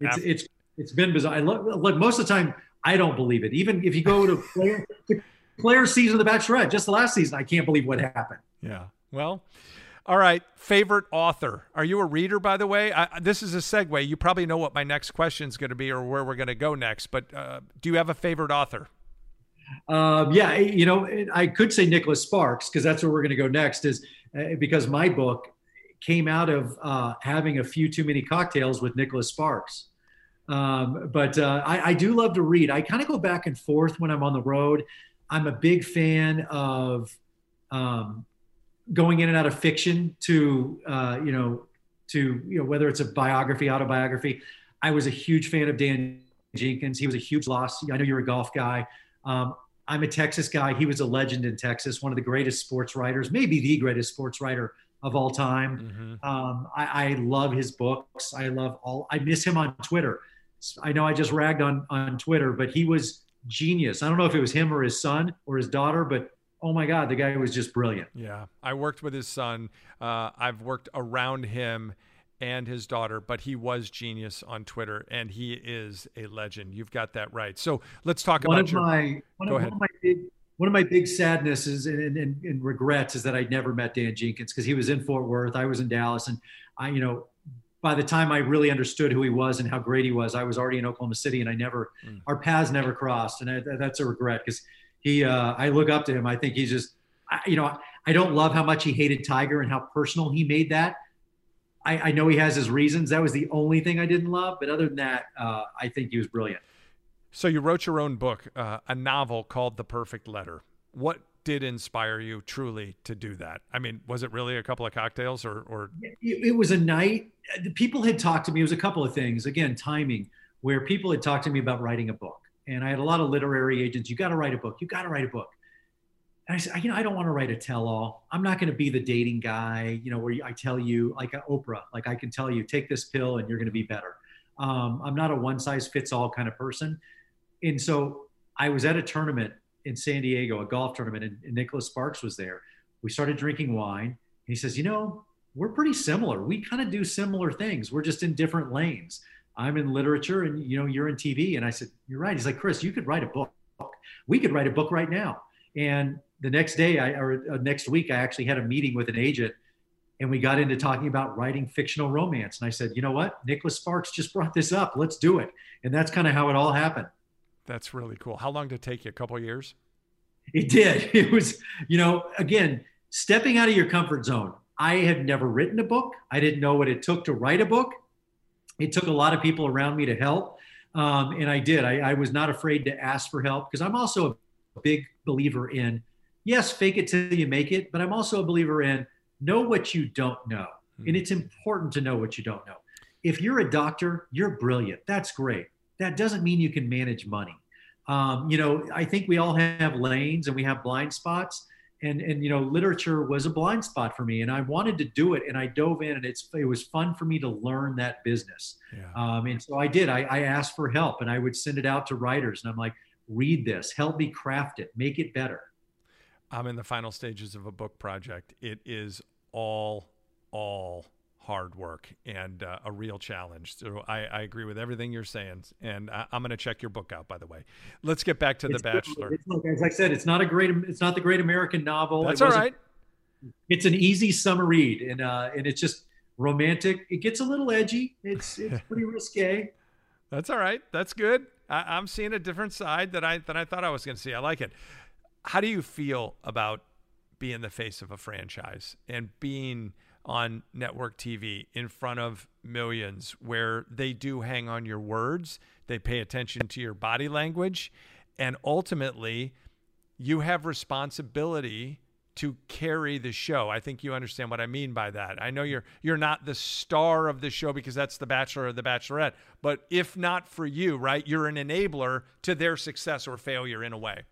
It's After- it's it's been bizarre. I look, look most of the time I don't believe it. Even if you go to player player season of The Bachelorette, just the last season, I can't believe what happened. Yeah. Well, all right, favorite author. Are you a reader, by the way? I, this is a segue. You probably know what my next question is going to be or where we're going to go next. But uh, do you have a favorite author? Um, yeah, you know, I could say Nicholas Sparks because that's where we're going to go next. Is uh, because my book came out of uh, having a few too many cocktails with Nicholas Sparks. Um, but uh, I, I, do love to read. I kind of go back and forth when I'm on the road. I'm a big fan of um, going in and out of fiction to uh, you know to you know whether it's a biography, autobiography. I was a huge fan of Dan Jenkins. He was a huge loss. I know you're a golf guy. Um, I'm a Texas guy. He was a legend in Texas, one of the greatest sports writers, maybe the greatest sports writer of all time. Mm-hmm. Um, I, I, love his books. I love all. I miss him on Twitter. I know I just ragged on on Twitter, but he was genius. I don't know if it was him or his son or his daughter, but oh my God, the guy was just brilliant. Yeah. I worked with his son. Uh, I've worked around him and his daughter, but he was genius on Twitter and he is a legend. You've got that right. So let's talk one about of your, my, one go of, ahead. One of, my big, one of my big sadnesses and, and, and regrets is that I never met Dan Jenkins because he was in Fort Worth. I was in Dallas. And I, you know, by the time I really understood who he was and how great he was, I was already in Oklahoma City and I never, mm. our paths never crossed. And I, that's a regret because he uh, I look up to him. I think he's just I, you know I don't love how much he hated Tiger and how personal he made that. I, I know he has his reasons. That was the only thing I didn't love, but other than that, uh, I think he was brilliant. So you wrote your own book, uh, a novel called The Perfect Letter. What did inspire you truly to do that? I mean, was it really a couple of cocktails or? or... It, it was a night. People had talked to me. It was a couple of things. Again, timing, where people had talked to me about writing a book and I had a lot of literary agents. You got to write a book. You got to write a book. And I said, you know, I don't want to write a tell-all. I'm not going to be the dating guy, you know, where I tell you, like Oprah, like I can tell you, take this pill and you're going to be better. Um, I'm not a one-size-fits-all kind of person. And so I was at a tournament in San Diego, a golf tournament, and, and Nicholas Sparks was there. We started drinking wine. And he says, you know, we're pretty similar. We kind of do similar things. We're just in different lanes. I'm in literature and you know you're in TV. And I said, You're right. He's like, Chris, you could write a book. We could write a book right now. And the next day, I or uh, next week, I actually had a meeting with an agent, and we got into talking about writing fictional romance. And I said, you know what, Nicholas Sparks just brought this up. Let's do it. And that's kind of how it all happened. That's really cool. How long did it take you? A couple years? It did. It was, you know, again, stepping out of your comfort zone. I had never written a book. I didn't know what it took to write a book it took a lot of people around me to help. Um, and I did. I, I, was not afraid to ask for help because I'm also a big believer in, yes, fake it till you make it, but I'm also a believer in know what you don't know. Mm-hmm. And it's important to know what you don't know. If you're a doctor, you're brilliant. That's great. That doesn't mean you can manage money. Um, you know, I think we all have lanes and we have blind spots and and you know literature was a blind spot for me and i wanted to do it and i dove in and it's it was fun for me to learn that business. Yeah. um, and so i did. I, I asked for help and i would send it out to writers and i'm like read this. Help me craft it. Make it better. I'm in the final stages of a book project. It is all all hard work and uh, a real challenge. So I, I, agree with everything you're saying, and I, am going to check your book out. By the way, let's get back to it's, The Bachelor. Like, as I said, it's not a great, it's not the great American novel. That's all right. It's an easy summer read, and uh, and it's just romantic. It gets a little edgy. It's it's pretty risque. That's all right. That's good. I, I'm seeing a different side that I that I thought I was going to see. I like it. How do you feel about being the face of a franchise and being on network TV in front of millions where they do hang on your words, they pay attention to your body language, and ultimately you have responsibility to carry the show. I think you understand what I mean by that. I know you're you're not the star of the show because that's the bachelor or the bachelorette, but if not for you, right, you're an enabler to their success or failure in a way.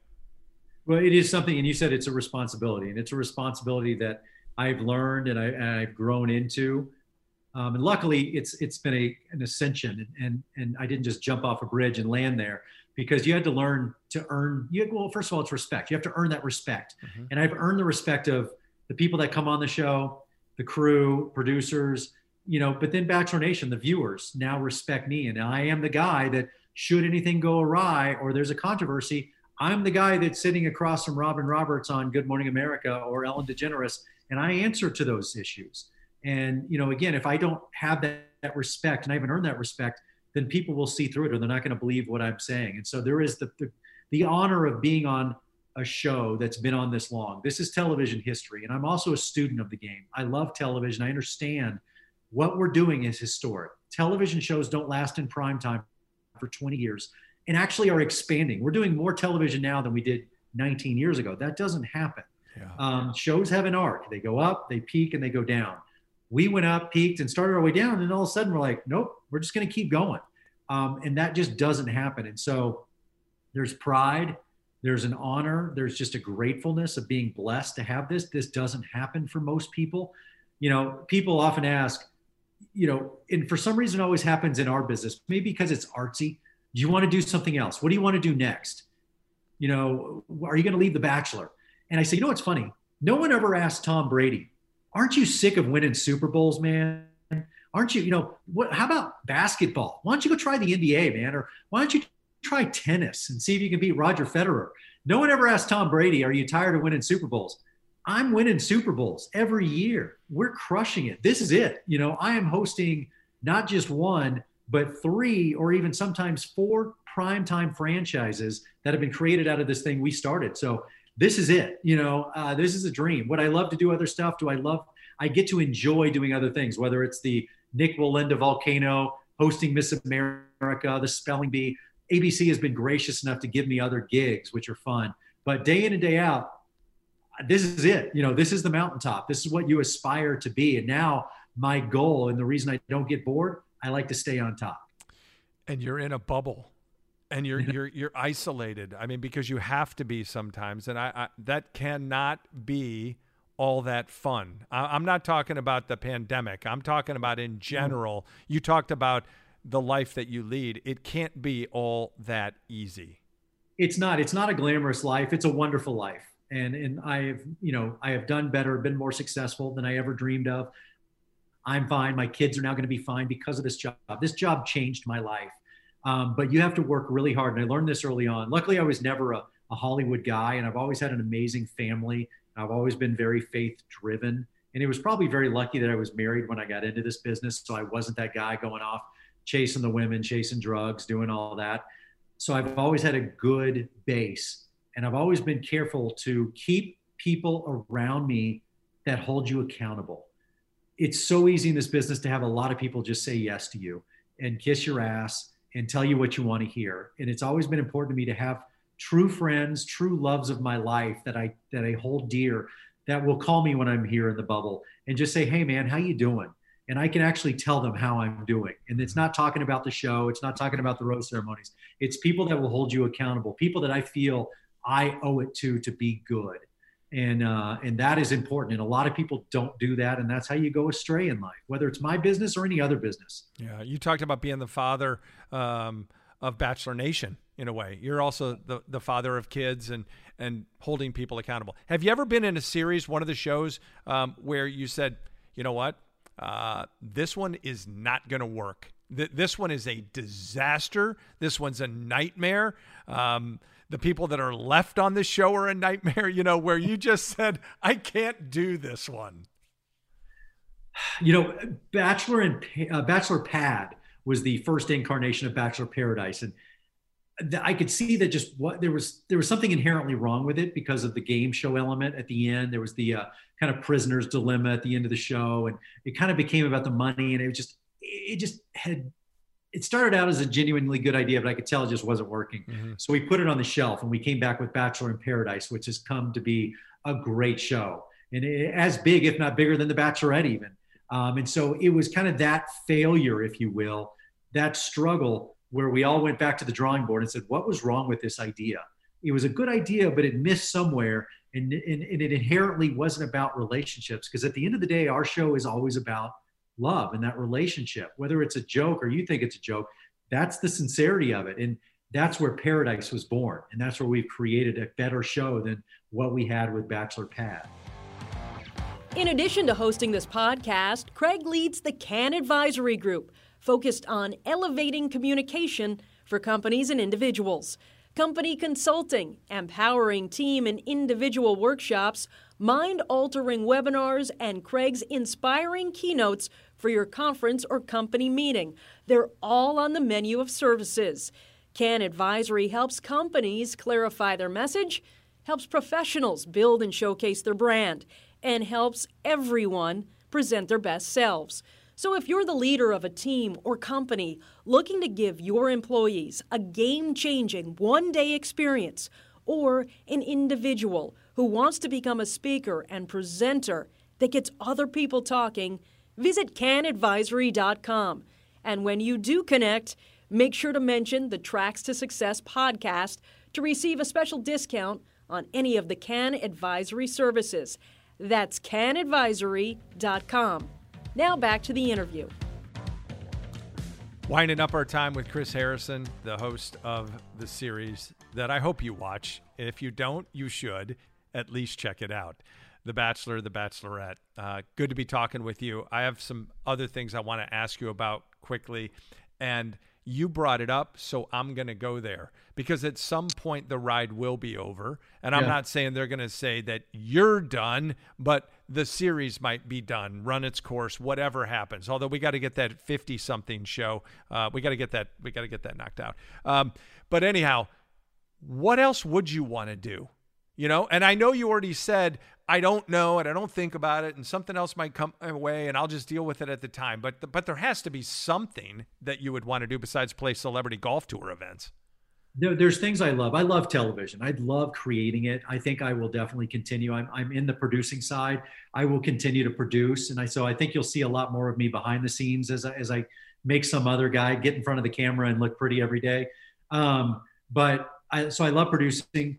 Well, it is something and you said it's a responsibility and it's a responsibility that I've learned and, I, have grown into. Um, and luckily, it's it's been a, an ascension, and, and and I didn't just jump off a bridge and land there because you had to learn to earn. You had, well, first of all, it's respect. You have to earn that respect, mm-hmm. and I've earned the respect of the people that come on the show, the crew, producers, you know. But then Bachelor Nation, the viewers now respect me, and I am the guy that should anything go awry or there's a controversy, I'm the guy that's sitting across from Robin Roberts on Good Morning America or Ellen DeGeneres and I answer to those issues. And you know, again, if I don't have that, that respect and I haven't earned that respect, then people will see through it or they're not going to believe what I'm saying. And so there is the, the, the honor of being on a show that's been on this long. This is television history, and I'm also a student of the game. I love television. I understand what we're doing is historic. Television shows don't last in prime time for 20 years and actually are expanding. We're doing more television now than we did 19 years ago. That doesn't happen. Yeah. Um, shows have an arc. They go up, they peak, and they go down. We went up, peaked, and started our way down, and all of a sudden we're like, nope, we're just going to keep going. Um, and that just doesn't happen. And so there's pride, there's an honor, there's just a gratefulness of being blessed to have this. This doesn't happen for most people. You know, people often ask, you know, and for some reason always happens in our business, maybe because it's artsy. Do you want to do something else? What do you want to do next? You know, are you going to leave The Bachelor? And I say, you know what's funny? No one ever asked Tom Brady, aren't you sick of winning Super Bowls, man? Aren't you, you know, what, how about basketball? Why don't you go try the NBA, man? Or why don't you try tennis and see if you can beat Roger Federer? No one ever asked Tom Brady, are you tired of winning Super Bowls? I'm winning Super Bowls every year. We're crushing it. This is it. You know, I am hosting not just one, but three or even sometimes four primetime franchises that have been created out of this thing we started. So this is it. You know, uh, this is a dream. Would I love to do other stuff? Do I love? I get to enjoy doing other things, whether it's the Nick Wallenda volcano, hosting Miss America, the spelling bee. ABC has been gracious enough to give me other gigs, which are fun. But day in and day out, this is it. You know, this is the mountaintop. This is what you aspire to be. And now my goal, and the reason I don't get bored, I like to stay on top. And you're in a bubble and you're you're you're isolated. I mean, because you have to be sometimes, and I, I that cannot be all that fun. I, am not talking about the pandemic. I'm talking about in mm. general. You talked about the life that you lead. It can't be all that easy. It's not. It's not a glamorous life. It's a wonderful life. And and I've you know I have done better, been more successful than I ever dreamed of. I'm fine. My kids are now going to be fine because of this job. This job changed my life. Um, but you have to work really hard. And I learned this early on. Luckily, I was never a, a Hollywood guy, and I've always had an amazing family. I've always been very faith driven. And it was probably very lucky that I was married when I got into this business. So I wasn't that guy going off chasing the women, chasing drugs, doing all that. So I've always had a good base. And I've always been careful to keep people around me that hold you accountable. It's so easy in this business to have a lot of people just say yes to you and kiss your ass and tell you what you want to hear. And it's always been important to me to have true friends, true loves of my life that I that I hold dear that will call me when I'm here in the bubble and just say, "Hey man, how you doing?" And I can actually tell them how I'm doing. And it's not talking about the show, it's not talking about the rose ceremonies. It's people that will hold you accountable, people that I feel I owe it to to be good and uh, and that is important. And a lot of people don't do that. And that's how you go astray in life whether it's my business or any other business. Yeah. You talked about being the father um, of bachelor nation in a way. You're also the, the father of kids and and holding people accountable. Have you ever been in a series one of the shows um, where you said you know what? Uh, this one is not going to work. Th- this one is a disaster. This one's a nightmare. Um, the people that are left on the show are a nightmare, you know, where you just said, I can't do this one. You know, Bachelor and uh, Bachelor Pad was the first incarnation of Bachelor Paradise. And I could see that just what there was there was something inherently wrong with it because of the game show element at the end. There was the uh, kind of prisoner's dilemma at the end of the show, and it kind of became about the money, and it was just it just had it started out as a genuinely good idea, but I could tell it just wasn't working. Mm-hmm. So we put it on the shelf, and we came back with Bachelor in Paradise, which has come to be a great show and it, as big, if not bigger, than The Bachelorette even. Um, and so it was kind of that failure, if you will, that struggle where we all went back to the drawing board and said, what was wrong with this idea? It was a good idea, but it missed somewhere. And, and, and it inherently wasn't about relationships. Because at the end of the day, our show is always about love and that relationship, whether it's a joke or you think it's a joke, that's the sincerity of it. And that's where Paradise was born. And that's where we've created a better show than what we had with Bachelor Pad. In addition to hosting this podcast, Craig leads the CAN Advisory Group focused on elevating communication for companies and individuals. Company consulting, empowering team and individual workshops, mind altering webinars, and Craig's inspiring keynotes for your conference or company meeting. They're all on the menu of services. CAN Advisory helps companies clarify their message, helps professionals build and showcase their brand, and helps everyone present their best selves. So, if you're the leader of a team or company looking to give your employees a game changing one day experience, or an individual who wants to become a speaker and presenter that gets other people talking, visit canadvisory.com. And when you do connect, make sure to mention the Tracks to Success podcast to receive a special discount on any of the CAN Advisory services. That's canadvisory.com. Now back to the interview. Winding up our time with Chris Harrison, the host of the series that I hope you watch. If you don't, you should at least check it out. The Bachelor, The Bachelorette. Uh, good to be talking with you. I have some other things I want to ask you about quickly. And you brought it up, so I'm going to go there because at some point the ride will be over. And I'm not saying they're going to say that you're done, but the series might be done, run its course, whatever happens. Although we got to get that 50 something show, uh, we got to get that, we got to get that knocked out. Um, but anyhow, what else would you want to do? You know, and I know you already said I don't know and I don't think about it and something else might come away and I'll just deal with it at the time. But but there has to be something that you would want to do besides play celebrity golf tour events. There, there's things I love. I love television. I love creating it. I think I will definitely continue. I'm, I'm in the producing side. I will continue to produce, and I so I think you'll see a lot more of me behind the scenes as I, as I make some other guy get in front of the camera and look pretty every day. Um, but I, so I love producing.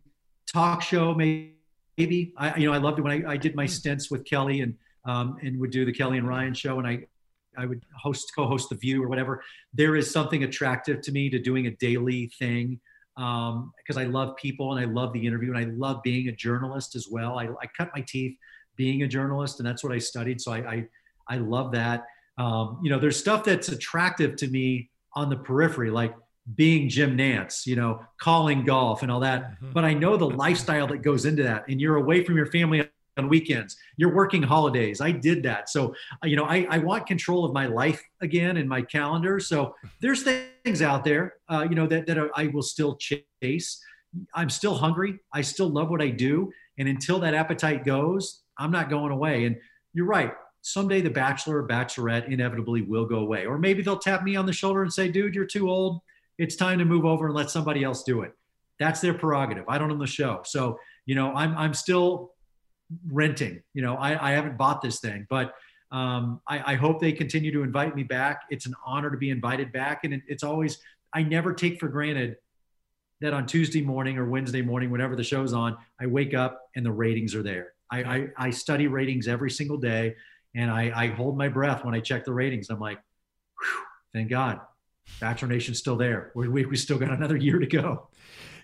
Talk show maybe I, you know, I loved it when I, I did my hmm. stints with Kelly and, um, and would do the Kelly and Ryan show. And I, I would host, co-host the view or whatever. There is something attractive to me to doing a daily thing. Um, because I love people and I love the interview and I love being a journalist as well. I, I cut my teeth being a journalist and that's what I studied. So I, I, I love that. Um, you know, there's stuff that's attractive to me on the periphery, like being Jim Nantz, you know, calling golf and all that. Mm-hmm. But I know the lifestyle that goes into that. And you're away from your family on weekends. You're working holidays. I did that. So, you know, I, I want control of my life again and my calendar. So there's things out there, uh, you know, that, that I will still chase. I'm still hungry. I still love what I do. And until that appetite goes, I'm not going away. And you're right. Someday the bachelor or bachelorette inevitably will go away. Or maybe they'll tap me on the shoulder and say, dude, you're too old it's time to move over and let somebody else do it. That's their prerogative. I don't own the show. So, you know, I'm, I'm still renting, you know, I, I haven't bought this thing, but um, I, I, hope they continue to invite me back. It's an honor to be invited back. And it, it's always, I never take for granted that on Tuesday morning or Wednesday morning, whenever the show's on, I wake up and the ratings are there. I, I, I study ratings every single day and I, I hold my breath when I check the ratings. I'm like, thank God Bachelor Nation's still there. We, we, we still got another year to go.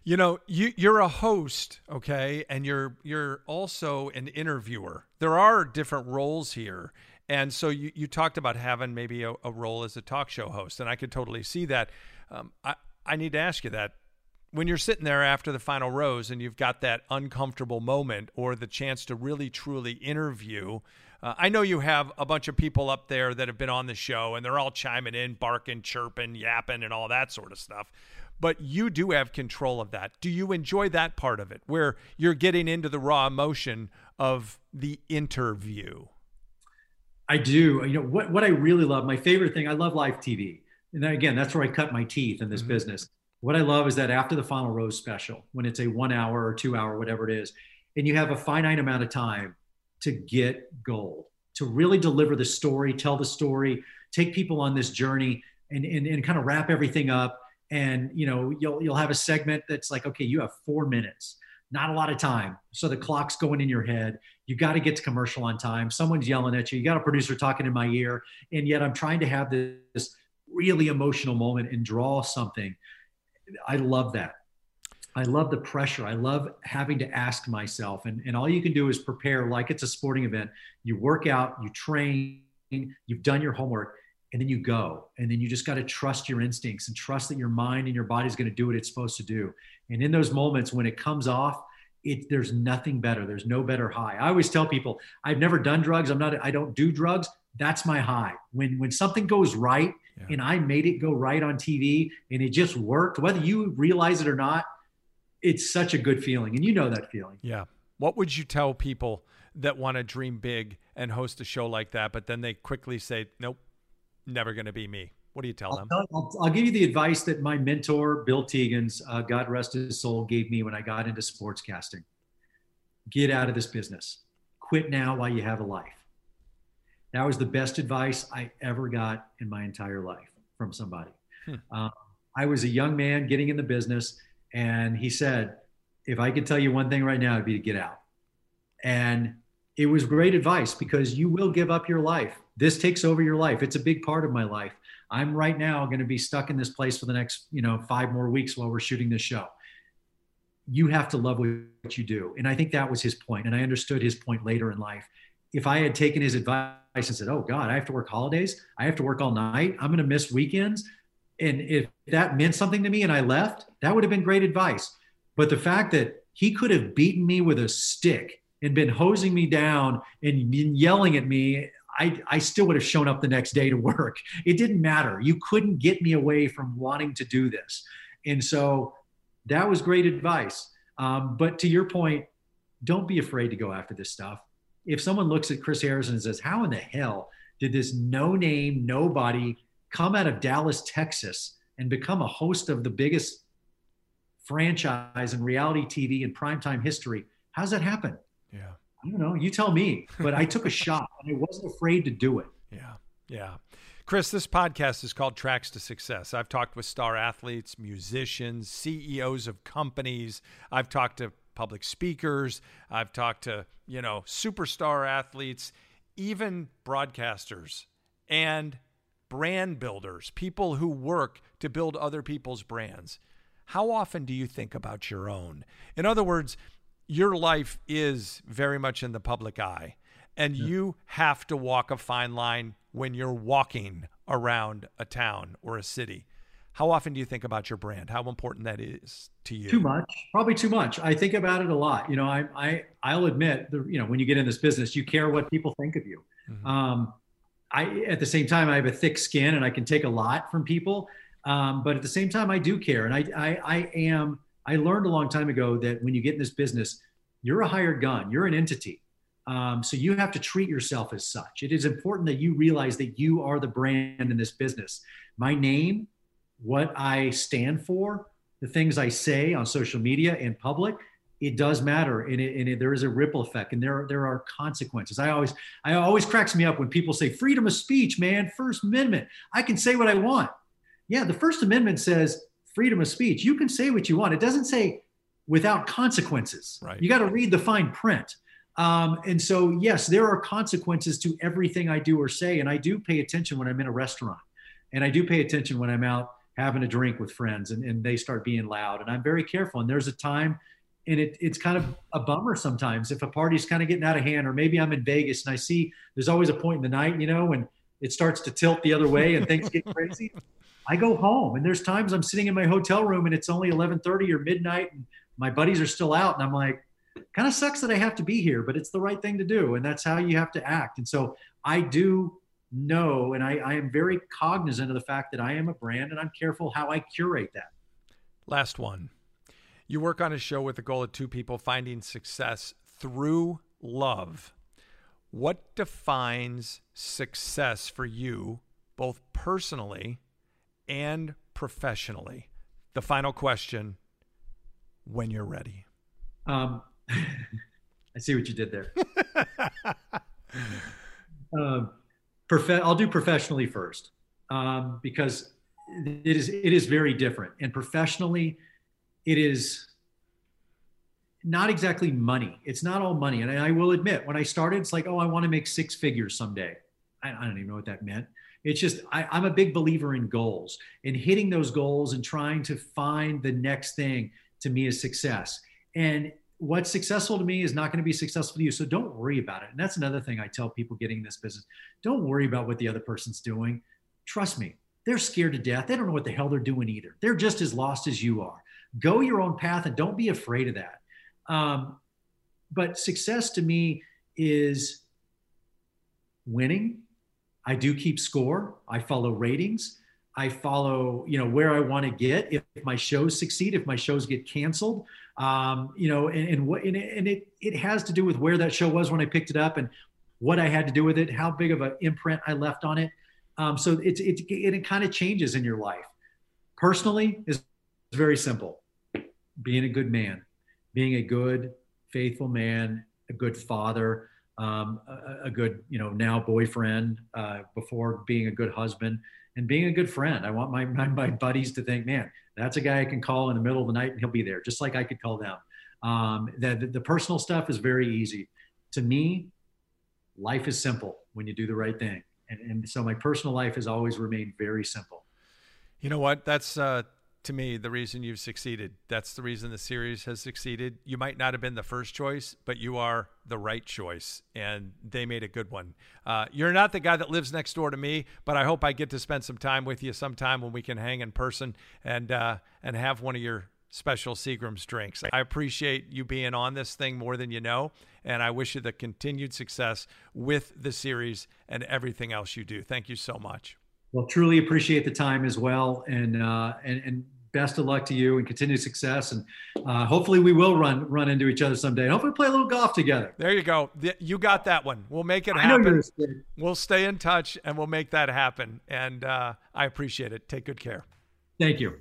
You know, you, you're a host, okay, and you're you're also an interviewer. There are different roles here, And so you, you talked about having maybe a, a role as a talk show host, and I could totally see that. Um, I, I need to ask you that when you're sitting there after the final rose and you've got that uncomfortable moment or the chance to really truly interview uh, I know you have a bunch of people up there that have been on the show and they're all chiming in, barking, chirping, yapping, and all that sort of stuff. But you do have control of that. Do you enjoy that part of it where you're getting into the raw emotion of the interview? I do. You know what? What I really love, my favorite thing. I love live TV, and then again, that's where I cut my teeth in this mm-hmm. business. What I love is that after the final rose special, when it's a one hour or two hour, whatever it is, and you have a finite amount of time to get gold, to really deliver the story, tell the story, take people on this journey and, and, and kind of wrap everything up. And, you know, you'll, you'll have a segment that's like, okay, you have four minutes, not a lot of time. So the clock's going in your head. You got to get to commercial on time. Someone's yelling at you. You got a producer talking in my ear. And yet I'm trying to have this really emotional moment and draw something. I love that. I love the pressure. I love having to ask myself, and, and all you can do is prepare like it's a sporting event. You work out, you train, you've done your homework, and then you go. And then you just got to trust your instincts and trust that your mind and your body is going to do what it's supposed to do. And in those moments when it comes off, it, there's nothing better. There's no better high. I always tell people, I've never done drugs. I'm not, I don't do drugs. That's my high. When, when something goes right yeah. and I made it go right on TV and it just worked, whether you realize it or not, it's such a good feeling. And you know that feeling. Yeah. What would you tell people that want to dream big and host a show like that, but then they quickly say, nope, never going to be me? What do you tell I'll them? I'll, I'll, give you the advice that my mentor, Bill Teegins, uh, God rest his soul, gave me when I got into sports casting. Get out of this business. Quit now while you have a life. That was the best advice I ever got in my entire life from somebody. Hmm. Uh, I was a young man getting in the business. And he said, if I could tell you one thing right now, it'd be to get out. And it was great advice because you will give up your life. This takes over your life. It's a big part of my life. I'm right now going to be stuck in this place for the next, you know, five more weeks while we're shooting this show. You have to love what you do. And I think that was his point. And I understood his point later in life. If I had taken his advice and said, oh God, I have to work holidays, I have to work all night, I'm going to miss weekends, and if that meant something to me and I left, that would have been great advice. But the fact that he could have beaten me with a stick and been hosing me down and yelling at me, I, I still would have shown up the next day to work. It didn't matter. You couldn't get me away from wanting to do this. And so that was great advice. Um, but to your point, don't be afraid to go after this stuff. If someone looks at Chris Harrison and says, How in the hell did this no name, nobody come out of Dallas, Texas, and become a host of the biggest franchise in reality TV in primetime history. How's that happen? Yeah. I don't know. You tell me. But I took a shot and I wasn't afraid to do it. Yeah. Yeah. Chris, this podcast is called Tracks to Success. I've talked with star athletes, musicians, CEOs of companies. I've talked to public speakers. I've talked to, you know, superstar athletes, even broadcasters. And brand builders, people who work to build other people's brands. How often do you think about your own? In other words, your life is very much in the public eye, and yeah. you have to walk a fine line when you're walking around a town or a city. How often do you think about your brand? How important that is to you? Too much, probably too much. I think about it a lot. You know, I, I I'll admit, the, you know, when you get in this business, you care what people think of you. Mm-hmm. Um, I at the same time I have a thick skin and I can take a lot from people, um, but at the same time I do care. And I, I I am I learned a long time ago that when you get in this business, you're a hired gun. You're an entity. Um, so you have to treat yourself as such. It is important that you realize that you are the brand in this business. My name, what I stand for, the things I say on social media in public, it does matter and, it, and it, there is a ripple effect and there, there are consequences. I always i always cracks me up when people say freedom of speech man first amendment i can say what i want. Yeah the first amendment says freedom of speech. You can say what you want. It doesn't say without consequences. Right. you got to read the fine print. Um, and so yes there are consequences to everything i do or say and i do pay attention when i'm in a restaurant and i do pay attention when i'm out having a drink with friends and, and they start being loud and i'm very careful. And there's a time and it, it's kind of a bummer sometimes if a party's kind of getting out of hand, or maybe I'm in Vegas and I see there's always a point in the night, you know, when it starts to tilt the other way and things get crazy. I go home, and there's times I'm sitting in my hotel room and it's only 11:30 or midnight, and my buddies are still out, and I'm like, kind of sucks that I have to be here, but it's the right thing to do, and that's how you have to act. And so I do know, and I, I am very cognizant of the fact that I am a brand, and I'm careful how I curate that. Last one. You work on a show with the goal of two people finding success through love. What defines success for you, both personally and professionally? The final question when you're ready. Um, I see what you did there. um, prof- I'll do professionally first um, because it is it is very different. And professionally, it is not exactly money. It's not all money. And I will admit, when I started, it's like, oh, I want to make six figures someday. I, I don't even know what that meant. It's just, I, I'm a big believer in goals and hitting those goals and trying to find the next thing to me is success. And what's successful to me is not going to be successful to you. So don't worry about it. And that's another thing I tell people getting in this business. Don't worry about what the other person's doing. Trust me, they're scared to death. They don't know what the hell they're doing either. They're just as lost as you are. Go your own path and don't be afraid of that. Um, but success to me is winning. I do keep score. I follow ratings. I follow, you know, where I want to get. If, if, my shows succeed, if my shows get canceled, um, you know, and and, what, and, it, and it it has to do with where that show was when I picked it up and what I had to do with it, how big of an imprint I left on it. Um, so it's it, it, it kind of changes in your life. Personally, is very simple being a good man, being a good, faithful man, a good father, um, a, a, good, you know, now boyfriend, uh, before being a good husband and being a good friend. I want my, my, my, buddies to think, man, that's a guy I can call in the middle of the night and he'll be there, just like I could call them. Um, the, the, the personal stuff is very easy. To me, life is simple when you do the right thing. And, and so my personal life has always remained very simple. You know what? That's uh, to me the reason you've succeeded. That's the reason the series has succeeded. You might not have been the first choice, but you are the right choice, and they made a good one. Uh, you're not the guy that lives next door to me, but I hope I get to spend some time with you sometime when we can hang in person and uh, and have one of your special Seagram's drinks. I appreciate you being on this thing more than you know, and I wish you the continued success with the series and everything else you do. Thank you so much. Well, truly appreciate the time as well, and uh, and and best of luck to you and continued success. And uh, hopefully we will run run into each other someday. And hopefully play a little golf together. There you go. You got that one. We'll make it happen. We'll stay in touch and we'll make that happen. And uh, I appreciate it. Take good care. Thank you.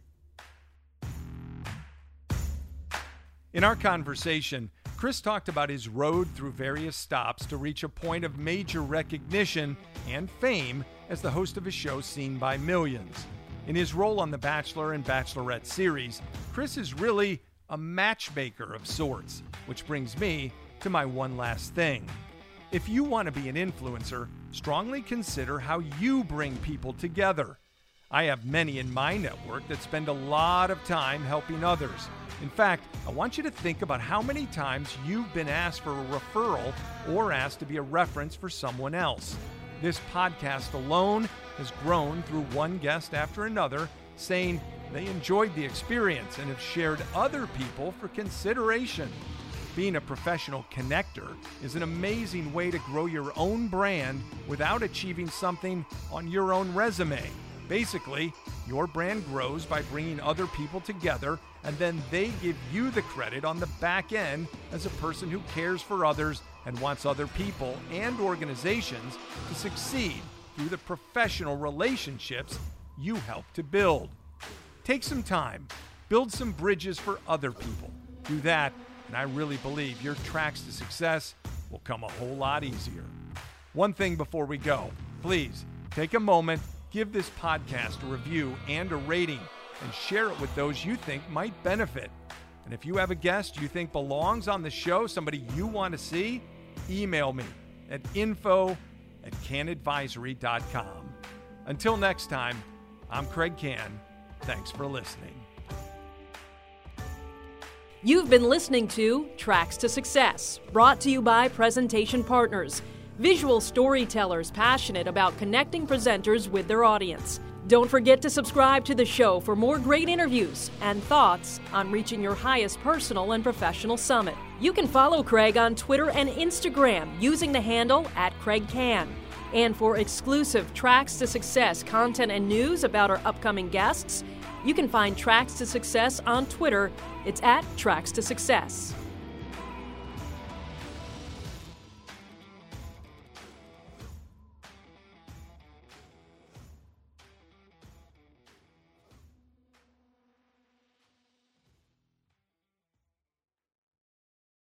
In our conversation, Chris talked about his road through various stops to reach a point of major recognition and fame as the host of a show seen by millions. In his role on The Bachelor and Bachelorette series, Chris is really a matchmaker of sorts, which brings me to my one last thing. If you want to be an influencer, strongly consider how you bring people together. I have many in my network that spend a lot of time helping others. In fact, I want you to think about how many times you've been asked for a referral or asked to be a reference for someone else. This podcast alone has grown through one guest after another saying they enjoyed the experience and have shared other people for consideration. Being a professional connector is an amazing way to grow your own brand without achieving something on your own resume. Basically, your brand grows by bringing other people together, and then they give you the credit on the back end as a person who cares for others and wants other people and organizations to succeed through the professional relationships you help to build. Take some time, build some bridges for other people. Do that, and I really believe your tracks to success will come a whole lot easier. One thing before we go please take a moment, give this podcast a review and a rating, and share it with those you think might benefit. And if you have a guest you think belongs on the show, somebody you want to see, email me at info at canadvisory.com. Until next time, I'm Craig Can. Thanks for listening. You've been listening to Tracks to Success, brought to you by Presentation Partners, visual storytellers passionate about connecting presenters with their audience. Don't forget to subscribe to the show for more great interviews and thoughts on reaching your highest personal and professional summit. You can follow Craig on Twitter and Instagram using the handle at Craig Can. And for exclusive Tracks to Success content and news about our upcoming guests, you can find Tracks to Success on Twitter. It's at Tracks to Success.